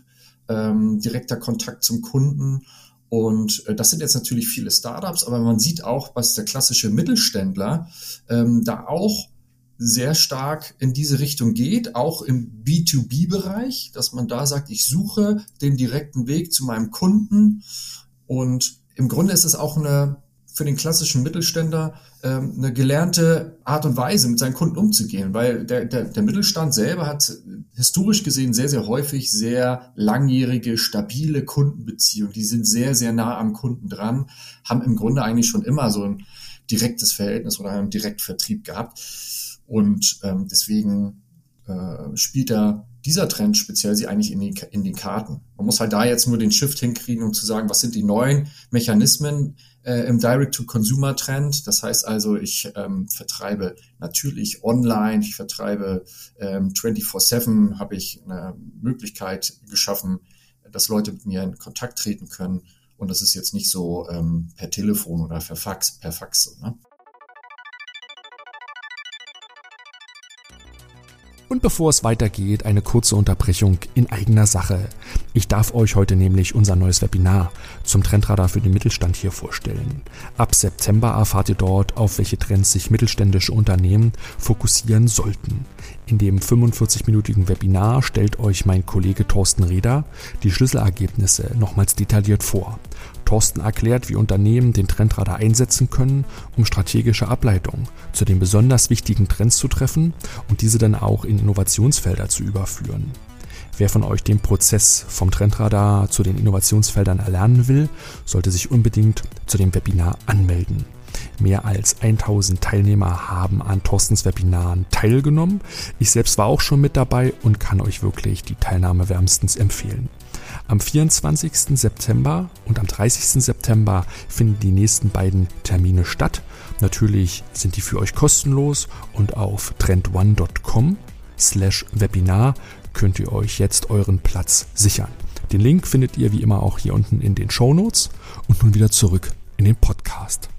ähm, direkter Kontakt zum Kunden. Und äh, das sind jetzt natürlich viele Startups, aber man sieht auch, was der klassische Mittelständler ähm, da auch sehr stark in diese Richtung geht, auch im B2B-Bereich, dass man da sagt, ich suche den direkten Weg zu meinem Kunden. Und im Grunde ist es auch eine für den klassischen Mittelständler ähm, eine gelernte Art und Weise, mit seinen Kunden umzugehen, weil der, der, der Mittelstand selber hat historisch gesehen sehr, sehr häufig sehr langjährige, stabile Kundenbeziehungen. Die sind sehr, sehr nah am Kunden dran, haben im Grunde eigentlich schon immer so ein direktes Verhältnis oder einen Direktvertrieb gehabt. Und ähm, deswegen äh, spielt da dieser Trend speziell sie eigentlich in, die, in den Karten. Man muss halt da jetzt nur den Shift hinkriegen, um zu sagen, was sind die neuen Mechanismen äh, im Direct-to-Consumer-Trend. Das heißt also, ich ähm, vertreibe natürlich online, ich vertreibe ähm, 24-7, habe ich eine Möglichkeit geschaffen, dass Leute mit mir in Kontakt treten können. Und das ist jetzt nicht so ähm, per Telefon oder per Fax, per Fax. So, ne? Und bevor es weitergeht, eine kurze Unterbrechung in eigener Sache. Ich darf euch heute nämlich unser neues Webinar zum Trendradar für den Mittelstand hier vorstellen. Ab September erfahrt ihr dort, auf welche Trends sich mittelständische Unternehmen fokussieren sollten. In dem 45-minütigen Webinar stellt euch mein Kollege Thorsten Reder die Schlüsselergebnisse nochmals detailliert vor. Thorsten erklärt, wie Unternehmen den Trendradar einsetzen können, um strategische Ableitungen zu den besonders wichtigen Trends zu treffen und diese dann auch in Innovationsfelder zu überführen. Wer von euch den Prozess vom Trendradar zu den Innovationsfeldern erlernen will, sollte sich unbedingt zu dem Webinar anmelden. Mehr als 1000 Teilnehmer haben an Thorstens Webinaren teilgenommen. Ich selbst war auch schon mit dabei und kann euch wirklich die Teilnahme wärmstens empfehlen. Am 24. September und am 30. September finden die nächsten beiden Termine statt. Natürlich sind die für euch kostenlos und auf trendone.com slash Webinar könnt ihr euch jetzt euren Platz sichern. Den Link findet ihr wie immer auch hier unten in den Show Notes und nun wieder zurück in den Podcast.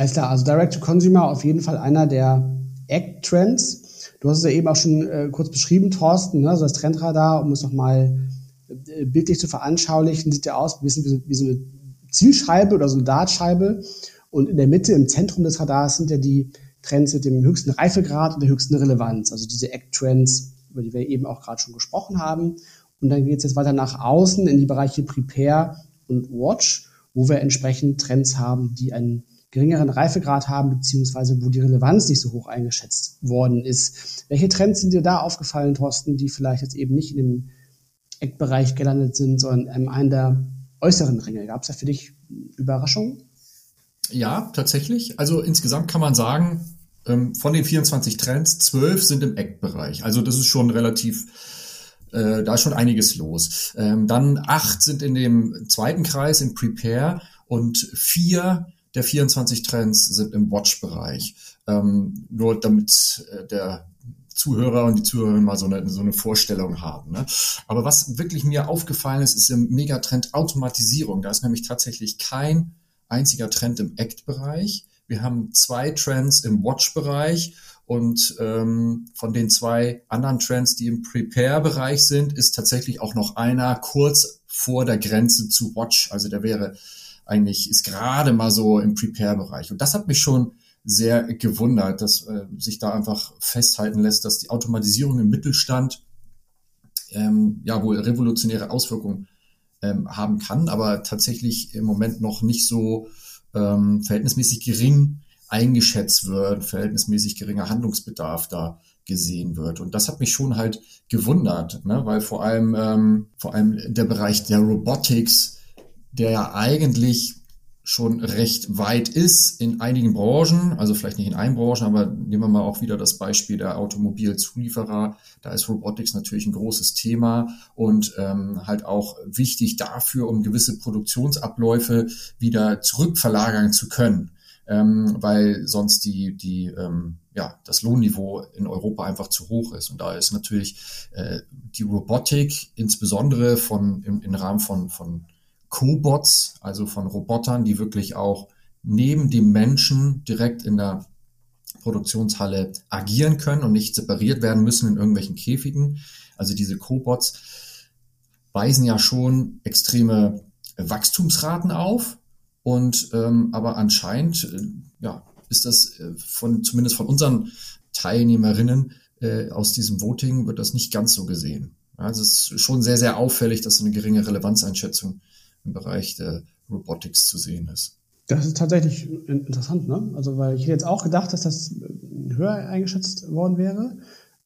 Alles klar, also Direct to Consumer auf jeden Fall einer der Act-Trends. Du hast es ja eben auch schon äh, kurz beschrieben, Thorsten, ne? so das Trendradar, um es nochmal äh, bildlich zu veranschaulichen, sieht ja aus ein bisschen wie, wie so eine Zielscheibe oder so eine Dartscheibe. Und in der Mitte, im Zentrum des Radars, sind ja die Trends mit dem höchsten Reifegrad und der höchsten Relevanz, also diese Act-Trends, über die wir eben auch gerade schon gesprochen haben. Und dann geht es jetzt weiter nach außen in die Bereiche Prepare und Watch, wo wir entsprechend Trends haben, die einen geringeren Reifegrad haben, beziehungsweise wo die Relevanz nicht so hoch eingeschätzt worden ist. Welche Trends sind dir da aufgefallen, Thorsten, die vielleicht jetzt eben nicht in dem Eckbereich gelandet sind, sondern in einem der äußeren Ringe? Gab es da für dich Überraschungen? Ja, tatsächlich. Also insgesamt kann man sagen, ähm, von den 24 Trends, 12 sind im Eckbereich. Also das ist schon relativ äh, da ist schon einiges los. Ähm, dann acht sind in dem zweiten Kreis, im Prepare, und vier der 24 Trends sind im Watch-Bereich. Ähm, nur damit äh, der Zuhörer und die Zuhörer mal so eine, so eine Vorstellung haben. Ne? Aber was wirklich mir aufgefallen ist, ist im Megatrend Automatisierung. Da ist nämlich tatsächlich kein einziger Trend im Act-Bereich. Wir haben zwei Trends im Watch-Bereich und ähm, von den zwei anderen Trends, die im Prepare-Bereich sind, ist tatsächlich auch noch einer kurz vor der Grenze zu Watch. Also der wäre eigentlich, ist gerade mal so im Prepare-Bereich. Und das hat mich schon sehr gewundert, dass äh, sich da einfach festhalten lässt, dass die Automatisierung im Mittelstand ähm, ja wohl revolutionäre Auswirkungen ähm, haben kann, aber tatsächlich im Moment noch nicht so ähm, verhältnismäßig gering eingeschätzt wird, verhältnismäßig geringer Handlungsbedarf da gesehen wird. Und das hat mich schon halt gewundert, ne? weil vor allem, ähm, vor allem der Bereich der Robotics, der ja eigentlich schon recht weit ist in einigen Branchen, also vielleicht nicht in allen Branchen, aber nehmen wir mal auch wieder das Beispiel der Automobilzulieferer. Da ist Robotics natürlich ein großes Thema und ähm, halt auch wichtig dafür, um gewisse Produktionsabläufe wieder zurückverlagern zu können ähm, weil sonst die, die, ähm, ja, das Lohnniveau in Europa einfach zu hoch ist. Und da ist natürlich äh, die Robotik, insbesondere von, im, im Rahmen von, von Cobots, also von Robotern, die wirklich auch neben dem Menschen direkt in der Produktionshalle agieren können und nicht separiert werden müssen in irgendwelchen Käfigen. Also diese Cobots weisen ja schon extreme Wachstumsraten auf. Und ähm, aber anscheinend, äh, ja, ist das äh, von zumindest von unseren Teilnehmerinnen äh, aus diesem Voting wird das nicht ganz so gesehen. Also es ist schon sehr, sehr auffällig, dass eine geringe Relevanzeinschätzung im Bereich der Robotics zu sehen ist. Das ist tatsächlich interessant, ne? Also, weil ich hätte jetzt auch gedacht, dass das äh, höher eingeschätzt worden wäre.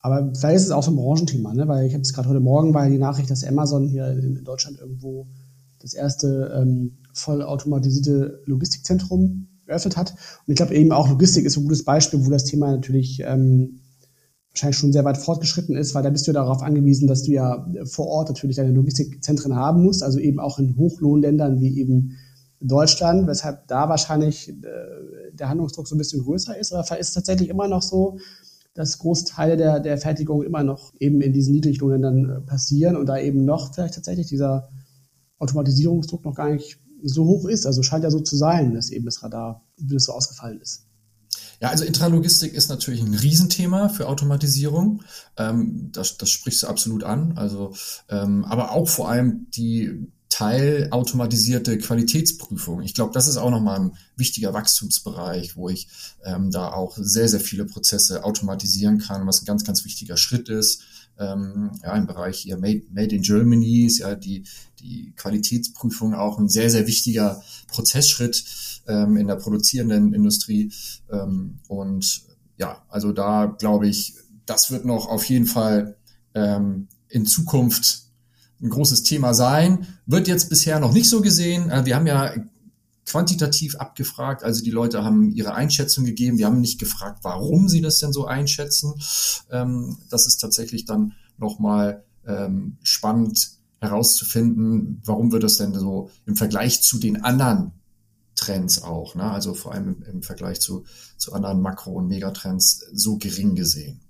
Aber vielleicht ist es auch so ein Branchenthema, ne? Weil ich habe jetzt gerade heute Morgen bei die Nachricht, dass Amazon hier in Deutschland irgendwo das erste ähm, vollautomatisierte Logistikzentrum geöffnet hat. Und ich glaube eben auch Logistik ist ein gutes Beispiel, wo das Thema natürlich ähm, wahrscheinlich schon sehr weit fortgeschritten ist, weil da bist du darauf angewiesen, dass du ja vor Ort natürlich deine Logistikzentren haben musst, also eben auch in Hochlohnländern wie eben Deutschland, weshalb da wahrscheinlich äh, der Handlungsdruck so ein bisschen größer ist. Aber ist es tatsächlich immer noch so, dass Großteile der, der Fertigung immer noch eben in diesen Niedriglohnländern äh, passieren und da eben noch vielleicht tatsächlich dieser Automatisierungsdruck noch gar nicht so hoch ist. Also scheint ja so zu sein, dass eben das Radar wie das so ausgefallen ist. Ja, also Intralogistik ist natürlich ein Riesenthema für Automatisierung. Ähm, das, das sprichst du absolut an. Also, ähm, aber auch vor allem die teilautomatisierte Qualitätsprüfung. Ich glaube, das ist auch nochmal ein wichtiger Wachstumsbereich, wo ich ähm, da auch sehr, sehr viele Prozesse automatisieren kann, was ein ganz, ganz wichtiger Schritt ist ähm, ja, im Bereich hier Made, Made in Germany ist ja die, die Qualitätsprüfung auch ein sehr, sehr wichtiger Prozessschritt ähm, in der produzierenden Industrie. Ähm, und ja, also da glaube ich, das wird noch auf jeden Fall ähm, in Zukunft ein großes Thema sein. Wird jetzt bisher noch nicht so gesehen. Äh, wir haben ja quantitativ abgefragt. Also die Leute haben ihre Einschätzung gegeben. Wir haben nicht gefragt, warum sie das denn so einschätzen. Ähm, das ist tatsächlich dann nochmal ähm, spannend herauszufinden, warum wird das denn so im Vergleich zu den anderen Trends auch, ne? also vor allem im, im Vergleich zu, zu anderen Makro- und Megatrends so gering gesehen.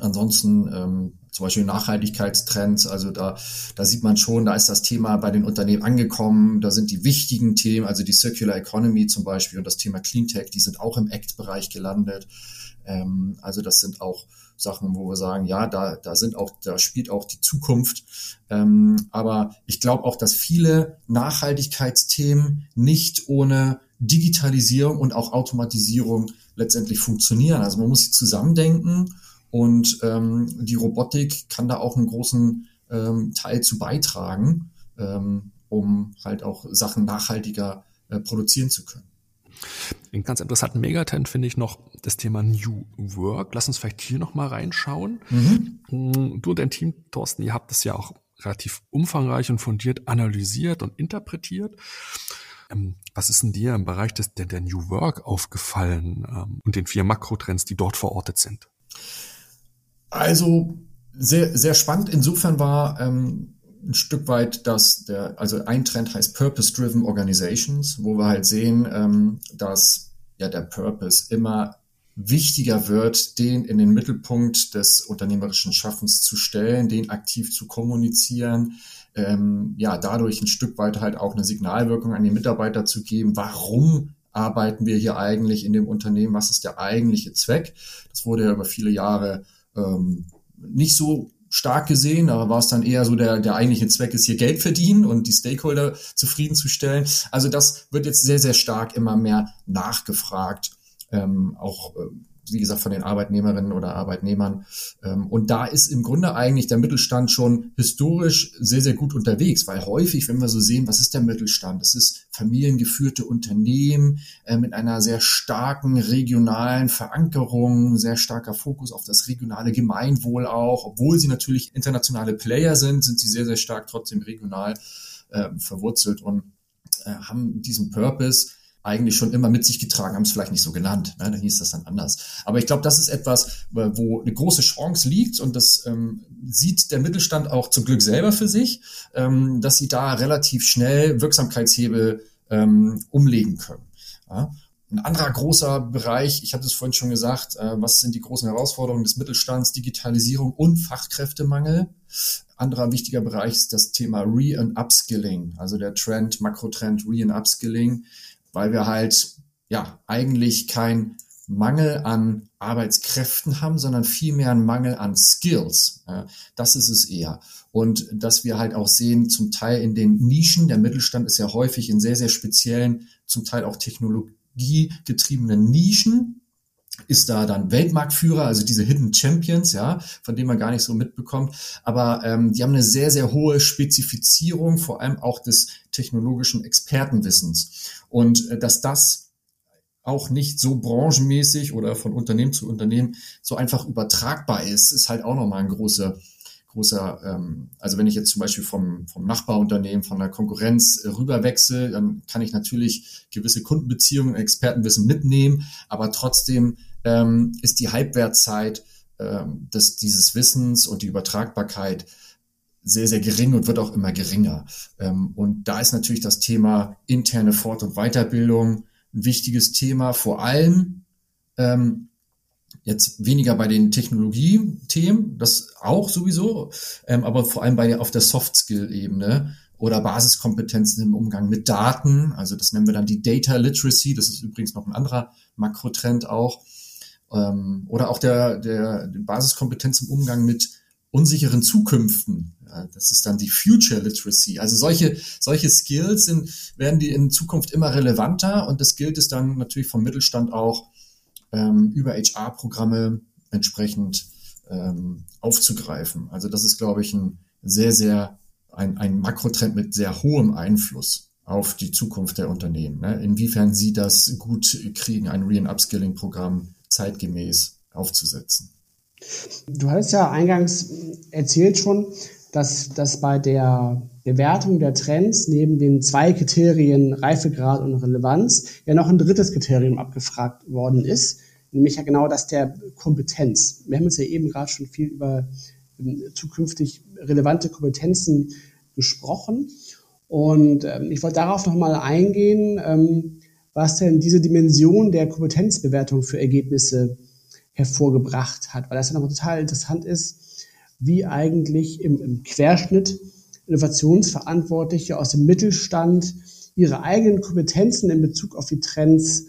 Ansonsten ähm, zum Beispiel Nachhaltigkeitstrends, also da, da sieht man schon, da ist das Thema bei den Unternehmen angekommen, da sind die wichtigen Themen, also die Circular Economy zum Beispiel und das Thema Cleantech, die sind auch im Act-Bereich gelandet. Ähm, also das sind auch Sachen, wo wir sagen, ja, da, da sind auch, da spielt auch die Zukunft. Ähm, aber ich glaube auch, dass viele Nachhaltigkeitsthemen nicht ohne Digitalisierung und auch Automatisierung letztendlich funktionieren. Also man muss sie zusammendenken und ähm, die Robotik kann da auch einen großen ähm, Teil zu beitragen, ähm, um halt auch Sachen nachhaltiger äh, produzieren zu können. Einen ganz interessanten Megatrend finde ich noch das Thema New Work. Lass uns vielleicht hier nochmal reinschauen. Mhm. Du und dein Team, Thorsten, ihr habt das ja auch relativ umfangreich und fundiert analysiert und interpretiert. Ähm, was ist denn dir im Bereich des, der, der New Work aufgefallen ähm, und den vier Makrotrends, die dort verortet sind? Also sehr, sehr spannend. Insofern war, ähm, ein Stück weit, dass der, also ein Trend heißt Purpose-Driven Organizations, wo wir halt sehen, ähm, dass ja der Purpose immer wichtiger wird, den in den Mittelpunkt des unternehmerischen Schaffens zu stellen, den aktiv zu kommunizieren, ähm, ja, dadurch ein Stück weit halt auch eine Signalwirkung an die Mitarbeiter zu geben, warum arbeiten wir hier eigentlich in dem Unternehmen, was ist der eigentliche Zweck. Das wurde ja über viele Jahre ähm, nicht so stark gesehen, aber war es dann eher so, der, der eigentliche Zweck ist hier Geld verdienen und die Stakeholder zufriedenzustellen. Also das wird jetzt sehr, sehr stark immer mehr nachgefragt, ähm, auch äh, wie gesagt, von den Arbeitnehmerinnen oder Arbeitnehmern. Ähm, und da ist im Grunde eigentlich der Mittelstand schon historisch sehr, sehr gut unterwegs, weil häufig, wenn wir so sehen, was ist der Mittelstand? Das ist familiengeführte Unternehmen äh, mit einer sehr starken regionalen Verankerung, sehr starker Fokus auf das regionale Gemeinwohl auch. Obwohl sie natürlich internationale Player sind, sind sie sehr, sehr stark trotzdem regional äh, verwurzelt und äh, haben diesen Purpose, eigentlich schon immer mit sich getragen, haben es vielleicht nicht so genannt, ne? dann hieß das dann anders. Aber ich glaube, das ist etwas, wo eine große Chance liegt und das ähm, sieht der Mittelstand auch zum Glück selber für sich, ähm, dass sie da relativ schnell Wirksamkeitshebel ähm, umlegen können. Ja? Ein anderer großer Bereich, ich hatte es vorhin schon gesagt, äh, was sind die großen Herausforderungen des Mittelstands, Digitalisierung und Fachkräftemangel. Anderer wichtiger Bereich ist das Thema Re- and Upskilling, also der Trend, Makrotrend Re- and Upskilling weil wir halt ja eigentlich kein Mangel an Arbeitskräften haben, sondern vielmehr einen Mangel an Skills. Das ist es eher. Und dass wir halt auch sehen, zum Teil in den Nischen, der Mittelstand ist ja häufig in sehr, sehr speziellen, zum Teil auch technologiegetriebenen Nischen, ist da dann Weltmarktführer, also diese Hidden Champions, ja, von denen man gar nicht so mitbekommt. Aber ähm, die haben eine sehr, sehr hohe Spezifizierung, vor allem auch des technologischen Expertenwissens. Und äh, dass das auch nicht so branchenmäßig oder von Unternehmen zu Unternehmen so einfach übertragbar ist, ist halt auch nochmal ein großer, großer, ähm, also wenn ich jetzt zum Beispiel vom, vom Nachbarunternehmen, von der Konkurrenz äh, rüberwechsel, dann kann ich natürlich gewisse Kundenbeziehungen, Expertenwissen mitnehmen, aber trotzdem ähm, ist die Halbwertzeit ähm, dieses Wissens und die Übertragbarkeit sehr, sehr gering und wird auch immer geringer. Ähm, und da ist natürlich das Thema interne Fort- und Weiterbildung ein wichtiges Thema, vor allem ähm, Jetzt weniger bei den Technologie-Themen, das auch sowieso, ähm, aber vor allem bei auf der Soft-Skill-Ebene oder Basiskompetenzen im Umgang mit Daten. Also das nennen wir dann die Data Literacy. Das ist übrigens noch ein anderer Makrotrend auch. Ähm, oder auch der, der, der Basiskompetenz im Umgang mit unsicheren Zukünften. Das ist dann die Future Literacy. Also solche, solche Skills sind, werden die in Zukunft immer relevanter und das gilt es dann natürlich vom Mittelstand auch ähm, über HR-Programme entsprechend ähm, aufzugreifen. Also das ist, glaube ich, ein sehr, sehr, ein, ein Makrotrend mit sehr hohem Einfluss auf die Zukunft der Unternehmen. Ne? Inwiefern sie das gut kriegen, ein Re- Upskilling-Programm zeitgemäß aufzusetzen. Du hattest ja eingangs erzählt schon, dass, dass bei der Bewertung der Trends neben den zwei Kriterien Reifegrad und Relevanz ja noch ein drittes Kriterium abgefragt worden ist, nämlich ja genau das der Kompetenz. Wir haben uns ja eben gerade schon viel über ähm, zukünftig relevante Kompetenzen gesprochen. Und ähm, ich wollte darauf nochmal eingehen, ähm, was denn diese Dimension der Kompetenzbewertung für Ergebnisse hervorgebracht hat, weil das ja nochmal total interessant ist, wie eigentlich im, im Querschnitt Innovationsverantwortliche aus dem Mittelstand ihre eigenen Kompetenzen in Bezug auf die Trends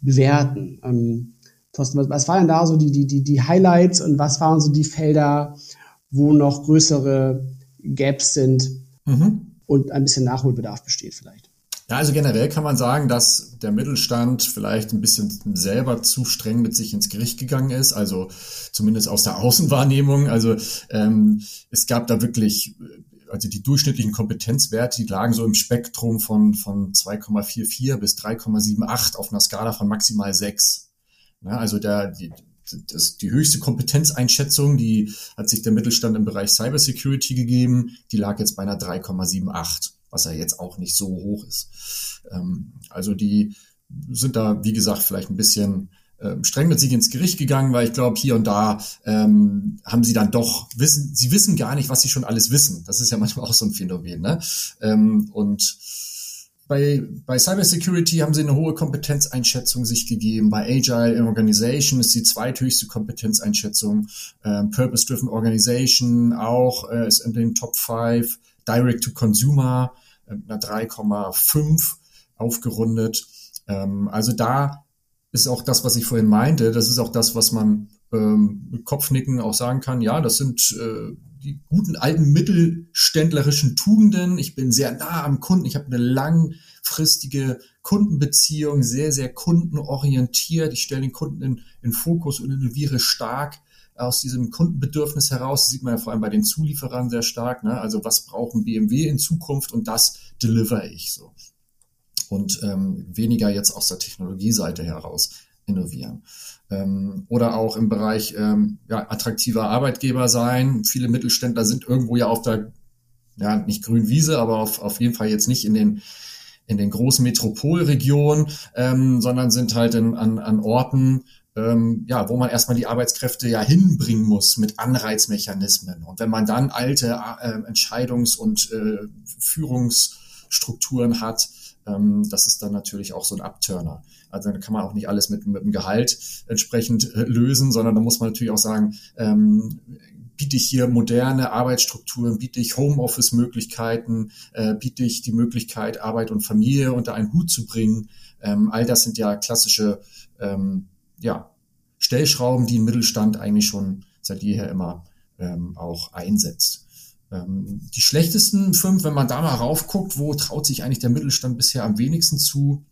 bewerten. Ähm, Thorsten, was, was waren da so die, die, die, die Highlights und was waren so die Felder, wo noch größere Gaps sind mhm. und ein bisschen Nachholbedarf besteht vielleicht? Ja, also generell kann man sagen, dass der Mittelstand vielleicht ein bisschen selber zu streng mit sich ins Gericht gegangen ist, also zumindest aus der Außenwahrnehmung. Also ähm, es gab da wirklich, also die durchschnittlichen Kompetenzwerte, die lagen so im Spektrum von, von 2,44 bis 3,78 auf einer Skala von maximal 6. Ja, also da, die, das, die höchste Kompetenzeinschätzung, die hat sich der Mittelstand im Bereich Cybersecurity gegeben, die lag jetzt bei einer 3,78 was ja jetzt auch nicht so hoch ist. Ähm, also die sind da, wie gesagt, vielleicht ein bisschen streng mit sich ins Gericht gegangen, weil ich glaube, hier und da ähm, haben sie dann doch wissen, sie wissen gar nicht, was sie schon alles wissen. Das ist ja manchmal auch so ein Phänomen. Ne? Ähm, und bei, bei Cybersecurity haben sie eine hohe Kompetenzeinschätzung sich gegeben. Bei Agile Organization ist die zweithöchste Kompetenzeinschätzung. Ähm, Purpose-Driven Organization auch äh, ist in den Top 5. Direct to Consumer äh, einer 3,5 aufgerundet. Ähm, also da ist auch das, was ich vorhin meinte. Das ist auch das, was man ähm, mit Kopfnicken auch sagen kann. Ja, das sind äh, die guten alten mittelständlerischen Tugenden. Ich bin sehr nah am Kunden. Ich habe eine langfristige Kundenbeziehung, sehr, sehr kundenorientiert. Ich stelle den Kunden in, in Fokus und innoviere stark aus diesem Kundenbedürfnis heraus. Das sieht man ja vor allem bei den Zulieferern sehr stark. Ne? Also was brauchen BMW in Zukunft und das deliver ich so. Und ähm, weniger jetzt aus der Technologieseite heraus innovieren. Ähm, oder auch im Bereich ähm, ja, attraktiver Arbeitgeber sein. Viele Mittelständler sind irgendwo ja auf der, ja, nicht grünen Wiese, aber auf, auf jeden Fall jetzt nicht in den in den großen Metropolregionen, ähm, sondern sind halt in, an, an Orten, ähm, ja, wo man erstmal die Arbeitskräfte ja hinbringen muss mit Anreizmechanismen. Und wenn man dann alte äh, Entscheidungs- und äh, Führungsstrukturen hat, ähm, das ist dann natürlich auch so ein Abturner. Also dann kann man auch nicht alles mit, mit dem Gehalt entsprechend äh, lösen, sondern da muss man natürlich auch sagen, ähm, biete ich hier moderne Arbeitsstrukturen, biete ich Homeoffice-Möglichkeiten, äh, biete ich die Möglichkeit, Arbeit und Familie unter einen Hut zu bringen. Ähm, all das sind ja klassische ähm, ja, Stellschrauben, die ein Mittelstand eigentlich schon seit jeher immer ähm, auch einsetzt. Ähm, die schlechtesten fünf, wenn man da mal raufguckt, wo traut sich eigentlich der Mittelstand bisher am wenigsten zu?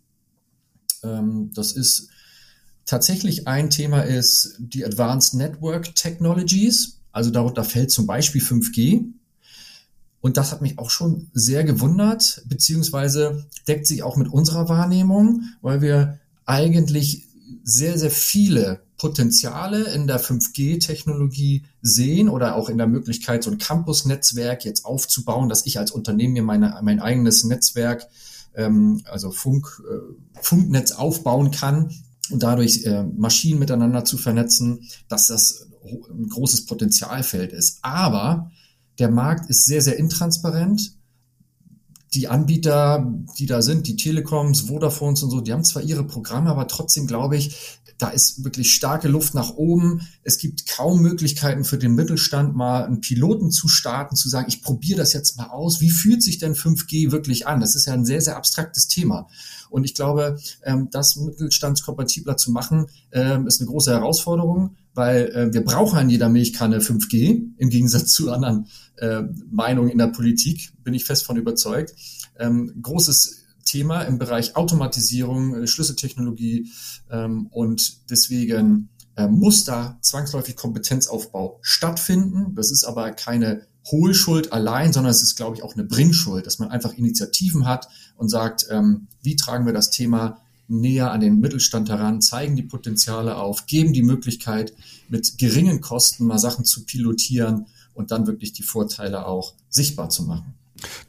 Ähm, das ist tatsächlich ein Thema ist die Advanced Network Technologies. Also darunter fällt zum Beispiel 5G. Und das hat mich auch schon sehr gewundert, beziehungsweise deckt sich auch mit unserer Wahrnehmung, weil wir eigentlich sehr, sehr viele Potenziale in der 5G-Technologie sehen oder auch in der Möglichkeit, so ein Campus-Netzwerk jetzt aufzubauen, dass ich als Unternehmen mir meine, mein eigenes Netzwerk, ähm, also Funk, äh, Funknetz aufbauen kann und dadurch äh, Maschinen miteinander zu vernetzen, dass das ein großes Potenzialfeld ist. Aber der Markt ist sehr, sehr intransparent die Anbieter, die da sind, die Telekoms, Vodafones und so, die haben zwar ihre Programme, aber trotzdem glaube ich, da ist wirklich starke Luft nach oben. Es gibt kaum Möglichkeiten für den Mittelstand, mal einen Piloten zu starten, zu sagen, ich probiere das jetzt mal aus. Wie fühlt sich denn 5G wirklich an? Das ist ja ein sehr, sehr abstraktes Thema. Und ich glaube, ähm, das mittelstandskompatibler zu machen, ähm, ist eine große Herausforderung, weil äh, wir brauchen an jeder Milchkanne 5G, im Gegensatz zu anderen äh, Meinungen in der Politik, bin ich fest von überzeugt. Ähm, großes Thema im Bereich Automatisierung, äh, Schlüsseltechnologie ähm, und deswegen äh, muss da zwangsläufig Kompetenzaufbau stattfinden. Das ist aber keine Hohlschuld allein, sondern es ist, glaube ich, auch eine Bringschuld, dass man einfach Initiativen hat und sagt, ähm, wie tragen wir das Thema näher an den Mittelstand heran, zeigen die Potenziale auf, geben die Möglichkeit, mit geringen Kosten mal Sachen zu pilotieren und dann wirklich die Vorteile auch sichtbar zu machen.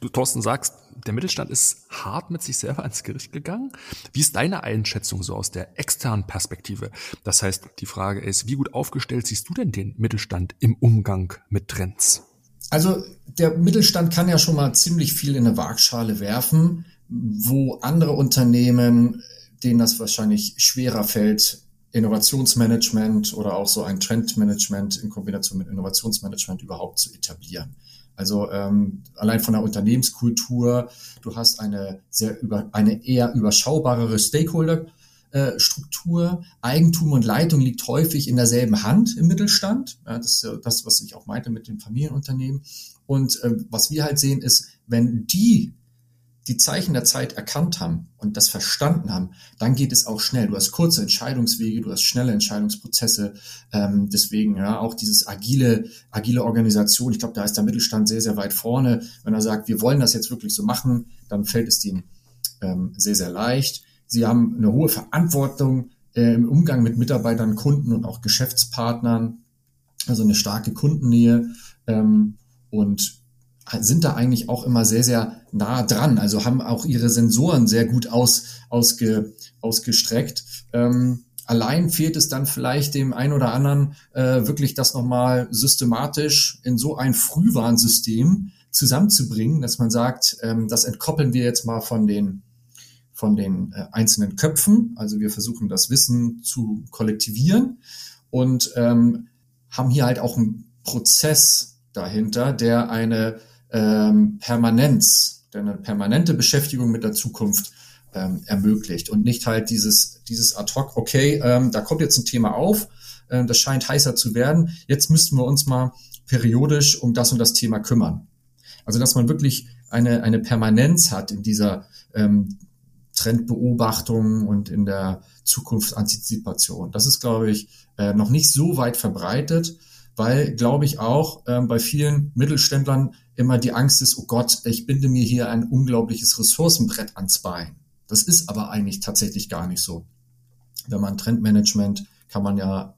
Du, Thorsten, sagst, der Mittelstand ist hart mit sich selber ans Gericht gegangen. Wie ist deine Einschätzung so aus der externen Perspektive? Das heißt, die Frage ist, wie gut aufgestellt siehst du denn den Mittelstand im Umgang mit Trends? Also der Mittelstand kann ja schon mal ziemlich viel in eine Waagschale werfen, wo andere Unternehmen, denen das wahrscheinlich schwerer fällt, Innovationsmanagement oder auch so ein Trendmanagement in Kombination mit Innovationsmanagement überhaupt zu etablieren. Also ähm, allein von der Unternehmenskultur, du hast eine sehr über eine eher überschaubarere Stakeholder äh, Struktur. Eigentum und Leitung liegt häufig in derselben Hand im Mittelstand. Ja, das ist das, was ich auch meinte mit dem Familienunternehmen. Und äh, was wir halt sehen, ist, wenn die die Zeichen der Zeit erkannt haben und das verstanden haben, dann geht es auch schnell. Du hast kurze Entscheidungswege, du hast schnelle Entscheidungsprozesse. Ähm, deswegen ja auch dieses agile, agile Organisation. Ich glaube, da ist der Mittelstand sehr, sehr weit vorne. Wenn er sagt, wir wollen das jetzt wirklich so machen, dann fällt es ihm ähm, sehr, sehr leicht. Sie haben eine hohe Verantwortung äh, im Umgang mit Mitarbeitern, Kunden und auch Geschäftspartnern. Also eine starke Kundennähe. Ähm, und sind da eigentlich auch immer sehr, sehr nah dran. Also haben auch ihre Sensoren sehr gut aus, ausge, ausgestreckt. Ähm, allein fehlt es dann vielleicht dem einen oder anderen äh, wirklich das nochmal systematisch in so ein Frühwarnsystem zusammenzubringen, dass man sagt, ähm, das entkoppeln wir jetzt mal von den von den äh, einzelnen Köpfen. Also wir versuchen das Wissen zu kollektivieren und ähm, haben hier halt auch einen Prozess dahinter, der eine ähm, Permanenz, eine permanente Beschäftigung mit der Zukunft ähm, ermöglicht und nicht halt dieses, dieses ad hoc, okay, ähm, da kommt jetzt ein Thema auf, äh, das scheint heißer zu werden, jetzt müssten wir uns mal periodisch um das und das Thema kümmern. Also dass man wirklich eine, eine Permanenz hat in dieser ähm, Trendbeobachtung und in der Zukunftsantizipation. Das ist, glaube ich, äh, noch nicht so weit verbreitet, weil, glaube ich, auch äh, bei vielen Mittelständlern immer die Angst ist, oh Gott, ich binde mir hier ein unglaubliches Ressourcenbrett ans Bein. Das ist aber eigentlich tatsächlich gar nicht so. Wenn man Trendmanagement kann man ja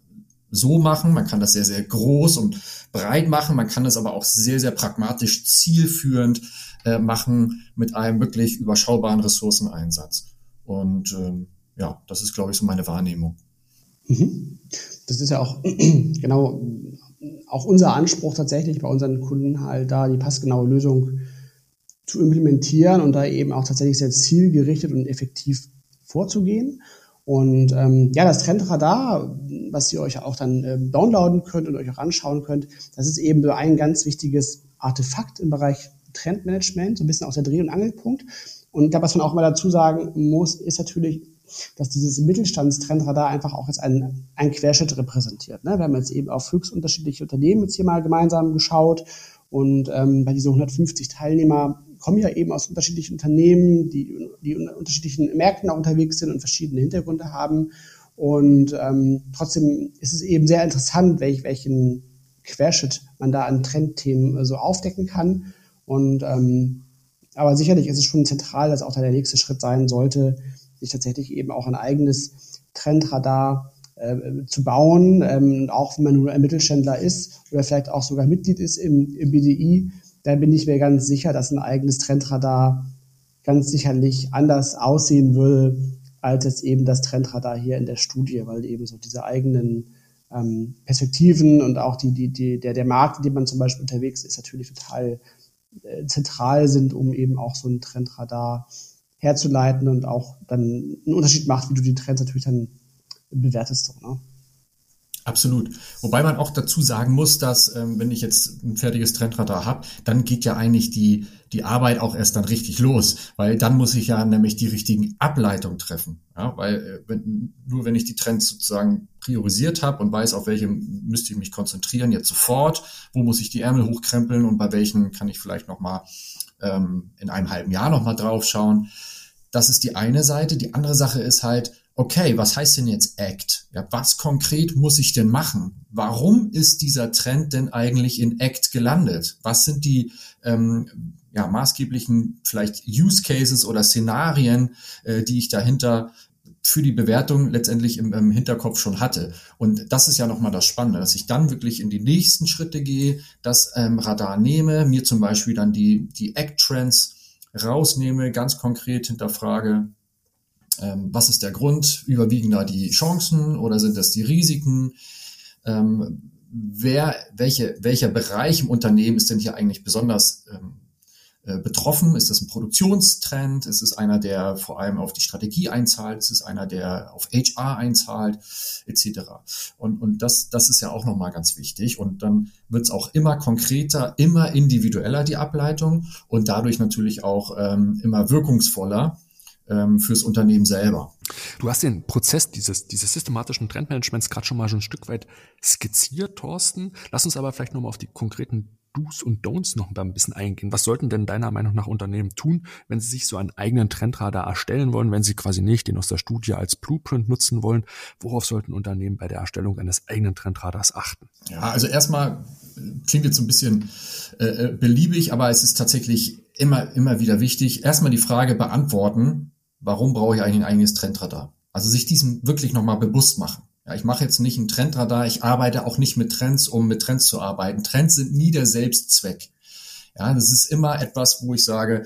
so machen, man kann das sehr, sehr groß und breit machen, man kann das aber auch sehr, sehr pragmatisch zielführend äh, machen mit einem wirklich überschaubaren Ressourceneinsatz. Und ähm, ja, das ist, glaube ich, so meine Wahrnehmung. Mhm. Das ist ja auch genau auch unser Anspruch tatsächlich bei unseren Kunden halt da die passgenaue Lösung zu implementieren und da eben auch tatsächlich sehr zielgerichtet und effektiv vorzugehen. Und ähm, ja, das Trendradar, was ihr euch auch dann ähm, downloaden könnt und euch auch anschauen könnt, das ist eben so ein ganz wichtiges Artefakt im Bereich Trendmanagement, so ein bisschen aus der Dreh- und Angelpunkt. Und da, was man auch mal dazu sagen muss, ist natürlich, dass dieses Mittelstandstrendradar einfach auch jetzt einen, einen Querschnitt repräsentiert. Ne? Wir haben jetzt eben auf höchst unterschiedliche Unternehmen jetzt hier mal gemeinsam geschaut und ähm, bei diesen 150 Teilnehmer kommen ja eben aus unterschiedlichen Unternehmen, die, die in unterschiedlichen Märkten auch unterwegs sind und verschiedene Hintergründe haben. Und ähm, trotzdem ist es eben sehr interessant, welch, welchen Querschnitt man da an Trendthemen äh, so aufdecken kann. Und ähm, aber sicherlich ist es schon zentral, dass auch da der nächste Schritt sein sollte, sich tatsächlich eben auch ein eigenes Trendradar äh, zu bauen, ähm, auch wenn man nur ein Mittelständler ist oder vielleicht auch sogar Mitglied ist im, im BDI, da bin ich mir ganz sicher, dass ein eigenes Trendradar ganz sicherlich anders aussehen würde, als jetzt eben das Trendradar hier in der Studie, weil eben so diese eigenen ähm, Perspektiven und auch die, die, die, der, der Markt, in dem man zum Beispiel unterwegs ist, natürlich total äh, zentral sind, um eben auch so ein Trendradar herzuleiten und auch dann einen Unterschied macht, wie du die Trends natürlich dann bewertest. So, ne? Absolut. Wobei man auch dazu sagen muss, dass ähm, wenn ich jetzt ein fertiges Trendradar habe, dann geht ja eigentlich die, die Arbeit auch erst dann richtig los, weil dann muss ich ja nämlich die richtigen Ableitungen treffen. Ja, weil äh, wenn, nur wenn ich die Trends sozusagen priorisiert habe und weiß, auf welche müsste ich mich konzentrieren, jetzt sofort, wo muss ich die Ärmel hochkrempeln und bei welchen kann ich vielleicht nochmal ähm, in einem halben Jahr nochmal drauf schauen. Das ist die eine Seite. Die andere Sache ist halt, okay, was heißt denn jetzt Act? Ja, was konkret muss ich denn machen? Warum ist dieser Trend denn eigentlich in Act gelandet? Was sind die ähm, ja, maßgeblichen vielleicht Use Cases oder Szenarien, äh, die ich dahinter für die Bewertung letztendlich im, im Hinterkopf schon hatte. Und das ist ja nochmal das Spannende, dass ich dann wirklich in die nächsten Schritte gehe, das ähm, Radar nehme, mir zum Beispiel dann die, die Act-Trends rausnehme, ganz konkret hinterfrage, ähm, was ist der Grund? Überwiegen da die Chancen oder sind das die Risiken? Ähm, wer, welche, welcher Bereich im Unternehmen ist denn hier eigentlich besonders ähm, äh, betroffen? Ist das ein Produktionstrend? Ist es einer, der vor allem auf die Strategie einzahlt? Ist es einer, der auf HR einzahlt? Etc. Und, und das, das ist ja auch nochmal ganz wichtig. Und dann wird es auch immer konkreter, immer individueller, die Ableitung und dadurch natürlich auch ähm, immer wirkungsvoller ähm, fürs Unternehmen selber. Du hast den Prozess dieses, dieses systematischen Trendmanagements gerade schon mal so ein Stück weit skizziert, Thorsten. Lass uns aber vielleicht nochmal auf die konkreten Do's und Don'ts noch ein bisschen eingehen. Was sollten denn deiner Meinung nach Unternehmen tun, wenn sie sich so einen eigenen Trendradar erstellen wollen, wenn sie quasi nicht den aus der Studie als Blueprint nutzen wollen? Worauf sollten Unternehmen bei der Erstellung eines eigenen Trendradars achten? Ja, also erstmal klingt jetzt so ein bisschen äh, äh beliebig, aber es ist tatsächlich immer, immer wieder wichtig. Erstmal die Frage beantworten, warum brauche ich eigentlich ein eigenes Trendradar? Also sich diesen wirklich nochmal bewusst machen. Ja, ich mache jetzt nicht ein Trendradar, ich arbeite auch nicht mit Trends, um mit Trends zu arbeiten. Trends sind nie der Selbstzweck. Ja, das ist immer etwas, wo ich sage,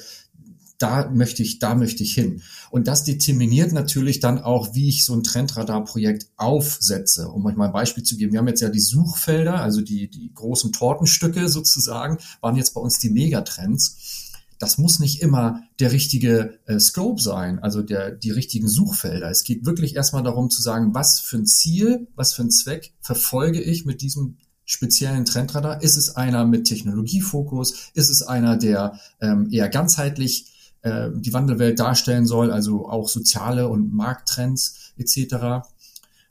da möchte ich, da möchte ich hin. Und das determiniert natürlich dann auch, wie ich so ein Trendradar-Projekt aufsetze. Um euch mal ein Beispiel zu geben. Wir haben jetzt ja die Suchfelder, also die, die großen Tortenstücke sozusagen, waren jetzt bei uns die Megatrends das muss nicht immer der richtige äh, Scope sein, also der, die richtigen Suchfelder. Es geht wirklich erstmal darum zu sagen, was für ein Ziel, was für ein Zweck verfolge ich mit diesem speziellen Trendradar? Ist es einer mit Technologiefokus? Ist es einer, der ähm, eher ganzheitlich äh, die Wandelwelt darstellen soll, also auch soziale und Markttrends etc.?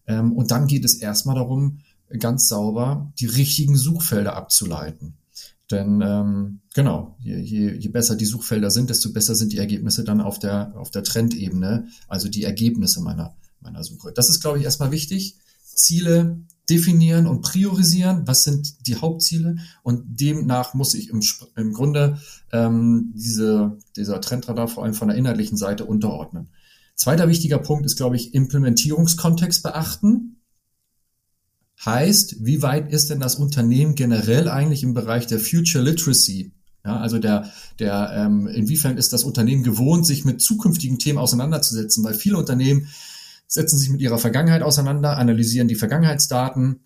Ähm, und dann geht es erstmal darum, ganz sauber die richtigen Suchfelder abzuleiten. Denn ähm, genau, je, je, je besser die Suchfelder sind, desto besser sind die Ergebnisse dann auf der, auf der Trendebene, also die Ergebnisse meiner, meiner Suche. Das ist, glaube ich, erstmal wichtig. Ziele definieren und priorisieren, was sind die Hauptziele und demnach muss ich im, im Grunde ähm, diese, dieser Trendradar vor allem von der inhaltlichen Seite unterordnen. Zweiter wichtiger Punkt ist, glaube ich, Implementierungskontext beachten. Heißt, wie weit ist denn das Unternehmen generell eigentlich im Bereich der Future Literacy? Ja, also der, der, ähm, inwiefern ist das Unternehmen gewohnt, sich mit zukünftigen Themen auseinanderzusetzen? Weil viele Unternehmen setzen sich mit ihrer Vergangenheit auseinander, analysieren die Vergangenheitsdaten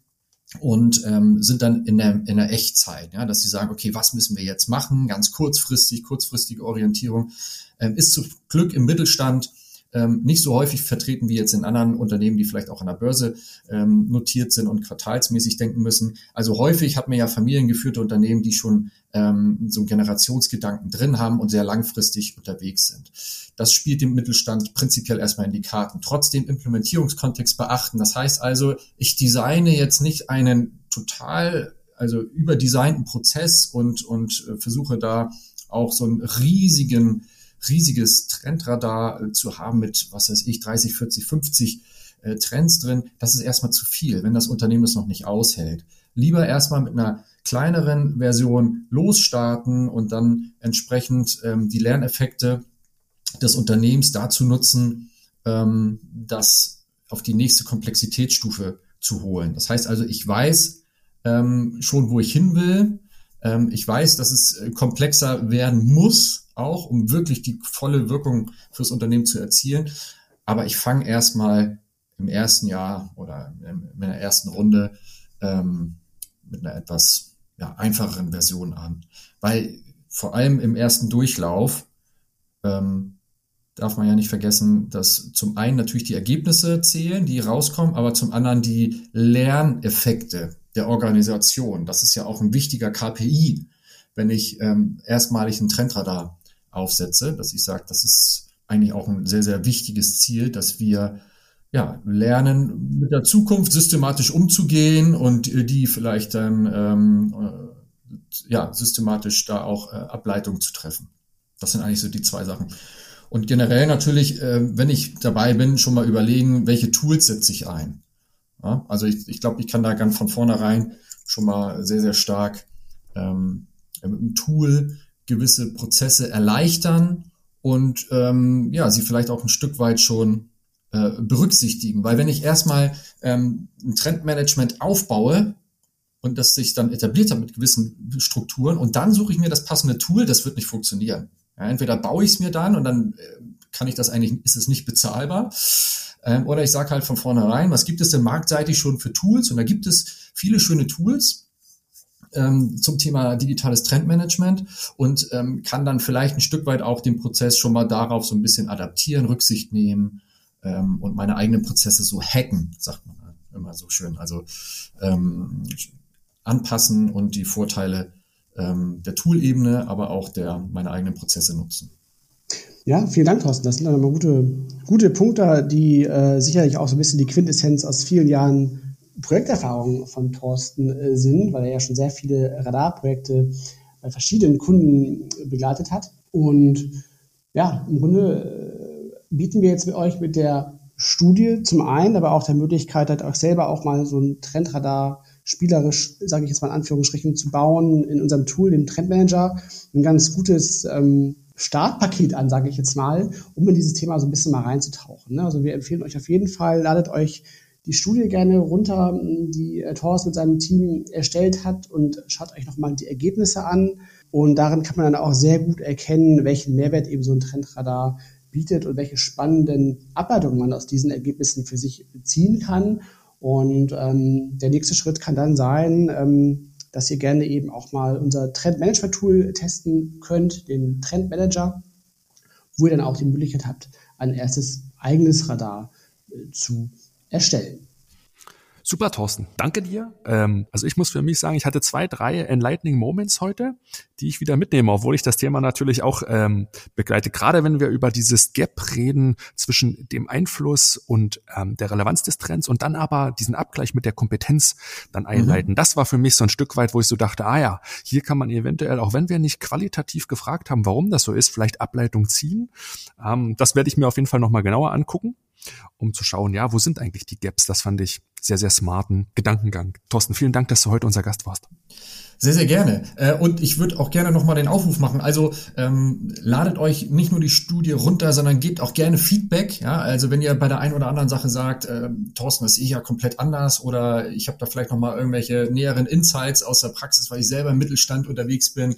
und ähm, sind dann in der, in der Echtzeit, ja, dass sie sagen, okay, was müssen wir jetzt machen? Ganz kurzfristig, kurzfristige Orientierung ähm, ist zum Glück im Mittelstand ähm, nicht so häufig vertreten wie jetzt in anderen Unternehmen, die vielleicht auch an der Börse ähm, notiert sind und quartalsmäßig denken müssen. Also häufig hat man ja familiengeführte Unternehmen, die schon ähm, so einen Generationsgedanken drin haben und sehr langfristig unterwegs sind. Das spielt dem Mittelstand prinzipiell erstmal in die Karten. Trotzdem Implementierungskontext beachten. Das heißt also, ich designe jetzt nicht einen total also überdesignten Prozess und, und äh, versuche da auch so einen riesigen riesiges Trendradar äh, zu haben mit, was weiß ich, 30, 40, 50 äh, Trends drin, das ist erstmal zu viel, wenn das Unternehmen es noch nicht aushält. Lieber erstmal mit einer kleineren Version losstarten und dann entsprechend ähm, die Lerneffekte des Unternehmens dazu nutzen, ähm, das auf die nächste Komplexitätsstufe zu holen. Das heißt also, ich weiß ähm, schon, wo ich hin will. Ähm, ich weiß, dass es äh, komplexer werden muss, auch, um wirklich die volle Wirkung fürs Unternehmen zu erzielen. Aber ich fange erstmal im ersten Jahr oder in der ersten Runde ähm, mit einer etwas ja, einfacheren Version an. Weil vor allem im ersten Durchlauf ähm, darf man ja nicht vergessen, dass zum einen natürlich die Ergebnisse zählen, die rauskommen, aber zum anderen die Lerneffekte der Organisation. Das ist ja auch ein wichtiger KPI, wenn ich ähm, erstmalig ein Trendradar aufsetze, dass ich sage, das ist eigentlich auch ein sehr, sehr wichtiges Ziel, dass wir ja, lernen, mit der Zukunft systematisch umzugehen und die vielleicht dann ähm, äh, ja, systematisch da auch äh, Ableitungen zu treffen. Das sind eigentlich so die zwei Sachen. Und generell natürlich, äh, wenn ich dabei bin, schon mal überlegen, welche Tools setze ich ein. Ja, also ich, ich glaube, ich kann da ganz von vornherein schon mal sehr, sehr stark ähm, mit einem Tool gewisse Prozesse erleichtern und ähm, ja, sie vielleicht auch ein Stück weit schon äh, berücksichtigen. Weil wenn ich erstmal ähm, ein Trendmanagement aufbaue und das sich dann etabliert hat mit gewissen Strukturen und dann suche ich mir das passende Tool, das wird nicht funktionieren. Ja, entweder baue ich es mir dann und dann äh, kann ich das eigentlich, ist es nicht bezahlbar. Ähm, oder ich sage halt von vornherein, was gibt es denn marktseitig schon für Tools? Und da gibt es viele schöne Tools, ähm, zum Thema digitales Trendmanagement und ähm, kann dann vielleicht ein Stück weit auch den Prozess schon mal darauf so ein bisschen adaptieren, Rücksicht nehmen ähm, und meine eigenen Prozesse so hacken, sagt man immer so schön. Also ähm, anpassen und die Vorteile ähm, der Tool-Ebene, aber auch der meine eigenen Prozesse nutzen. Ja, vielen Dank, Thorsten. Das sind dann immer gute, gute Punkte, die äh, sicherlich auch so ein bisschen die Quintessenz aus vielen Jahren Projekterfahrung von Thorsten äh, sind, weil er ja schon sehr viele Radarprojekte bei verschiedenen Kunden begleitet hat. Und ja, im Grunde äh, bieten wir jetzt mit euch mit der Studie zum einen, aber auch der Möglichkeit, halt auch selber auch mal so ein Trendradar spielerisch, sage ich jetzt mal in Anführungsstrichen, zu bauen in unserem Tool, den Trendmanager, ein ganz gutes ähm, Startpaket an, sage ich jetzt mal, um in dieses Thema so ein bisschen mal reinzutauchen. Ne? Also wir empfehlen euch auf jeden Fall, ladet euch die Studie gerne runter, die äh, Thorsten mit seinem Team erstellt hat und schaut euch nochmal die Ergebnisse an. und darin kann man dann auch sehr gut erkennen, welchen Mehrwert eben so ein Trendradar bietet und welche spannenden Ableitungen man aus diesen Ergebnissen für sich ziehen kann. Und ähm, der nächste Schritt kann dann sein, ähm, dass ihr gerne eben auch mal unser Trendmanagement-Tool testen könnt, den Trendmanager, wo ihr dann auch die Möglichkeit habt, ein erstes eigenes Radar äh, zu erstellen. Super, Thorsten. Danke dir. Ähm, also ich muss für mich sagen, ich hatte zwei, drei Enlightening Moments heute, die ich wieder mitnehme, obwohl ich das Thema natürlich auch ähm, begleite. Gerade wenn wir über dieses Gap reden zwischen dem Einfluss und ähm, der Relevanz des Trends und dann aber diesen Abgleich mit der Kompetenz dann mhm. einleiten. Mhm. Das war für mich so ein Stück weit, wo ich so dachte, ah ja, hier kann man eventuell, auch wenn wir nicht qualitativ gefragt haben, warum das so ist, vielleicht Ableitung ziehen. Ähm, das werde ich mir auf jeden Fall nochmal genauer angucken um zu schauen, ja, wo sind eigentlich die Gaps? Das fand ich sehr, sehr smarten Gedankengang. Thorsten, vielen Dank, dass du heute unser Gast warst. Sehr, sehr gerne. Äh, und ich würde auch gerne nochmal den Aufruf machen. Also ähm, ladet euch nicht nur die Studie runter, sondern gebt auch gerne Feedback. Ja, also wenn ihr bei der einen oder anderen Sache sagt, äh, Thorsten, das sehe ich ja komplett anders oder ich habe da vielleicht nochmal irgendwelche näheren Insights aus der Praxis, weil ich selber im Mittelstand unterwegs bin.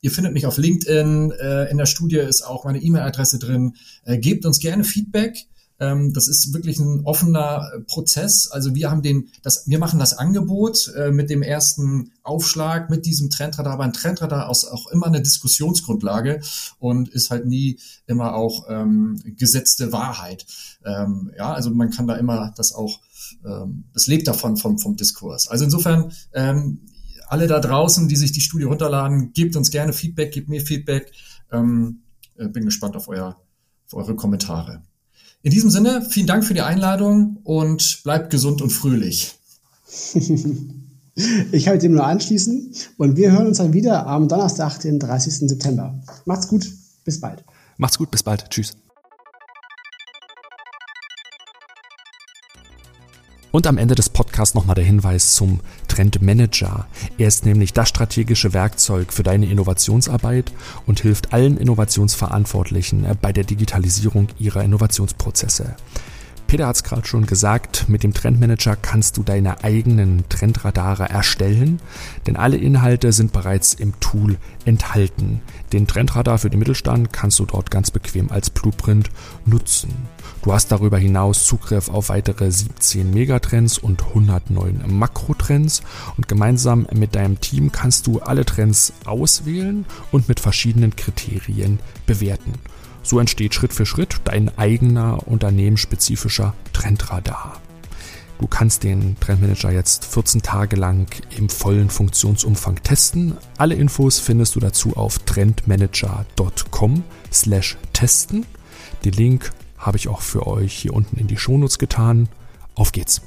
Ihr findet mich auf LinkedIn. Äh, in der Studie ist auch meine E-Mail-Adresse drin. Äh, gebt uns gerne Feedback. Ähm, das ist wirklich ein offener äh, Prozess. Also wir haben den, das, wir machen das Angebot äh, mit dem ersten Aufschlag, mit diesem Trendradar. Aber ein Trendradar ist auch immer eine Diskussionsgrundlage und ist halt nie immer auch ähm, gesetzte Wahrheit. Ähm, ja, also man kann da immer das auch, ähm, das lebt davon vom, vom Diskurs. Also insofern, ähm, alle da draußen, die sich die Studie runterladen, gebt uns gerne Feedback, gebt mir Feedback. Ähm, äh, bin gespannt auf, euer, auf eure Kommentare. In diesem Sinne, vielen Dank für die Einladung und bleibt gesund und fröhlich. ich halte dem nur anschließen und wir hören uns dann wieder am Donnerstag, den 30. September. Macht's gut, bis bald. Macht's gut, bis bald. Tschüss. Und am Ende des Podcasts nochmal der Hinweis zum Trend Manager. Er ist nämlich das strategische Werkzeug für deine Innovationsarbeit und hilft allen Innovationsverantwortlichen bei der Digitalisierung ihrer Innovationsprozesse. Peter hat es gerade schon gesagt, mit dem Trendmanager kannst du deine eigenen Trendradare erstellen, denn alle Inhalte sind bereits im Tool enthalten. Den Trendradar für den Mittelstand kannst du dort ganz bequem als Blueprint nutzen. Du hast darüber hinaus Zugriff auf weitere 17 Megatrends und 109 Makrotrends und gemeinsam mit deinem Team kannst du alle Trends auswählen und mit verschiedenen Kriterien bewerten. So entsteht Schritt für Schritt dein eigener unternehmensspezifischer Trendradar. Du kannst den Trendmanager jetzt 14 Tage lang im vollen Funktionsumfang testen. Alle Infos findest du dazu auf trendmanager.com slash testen. Den Link habe ich auch für euch hier unten in die Shownotes getan. Auf geht's!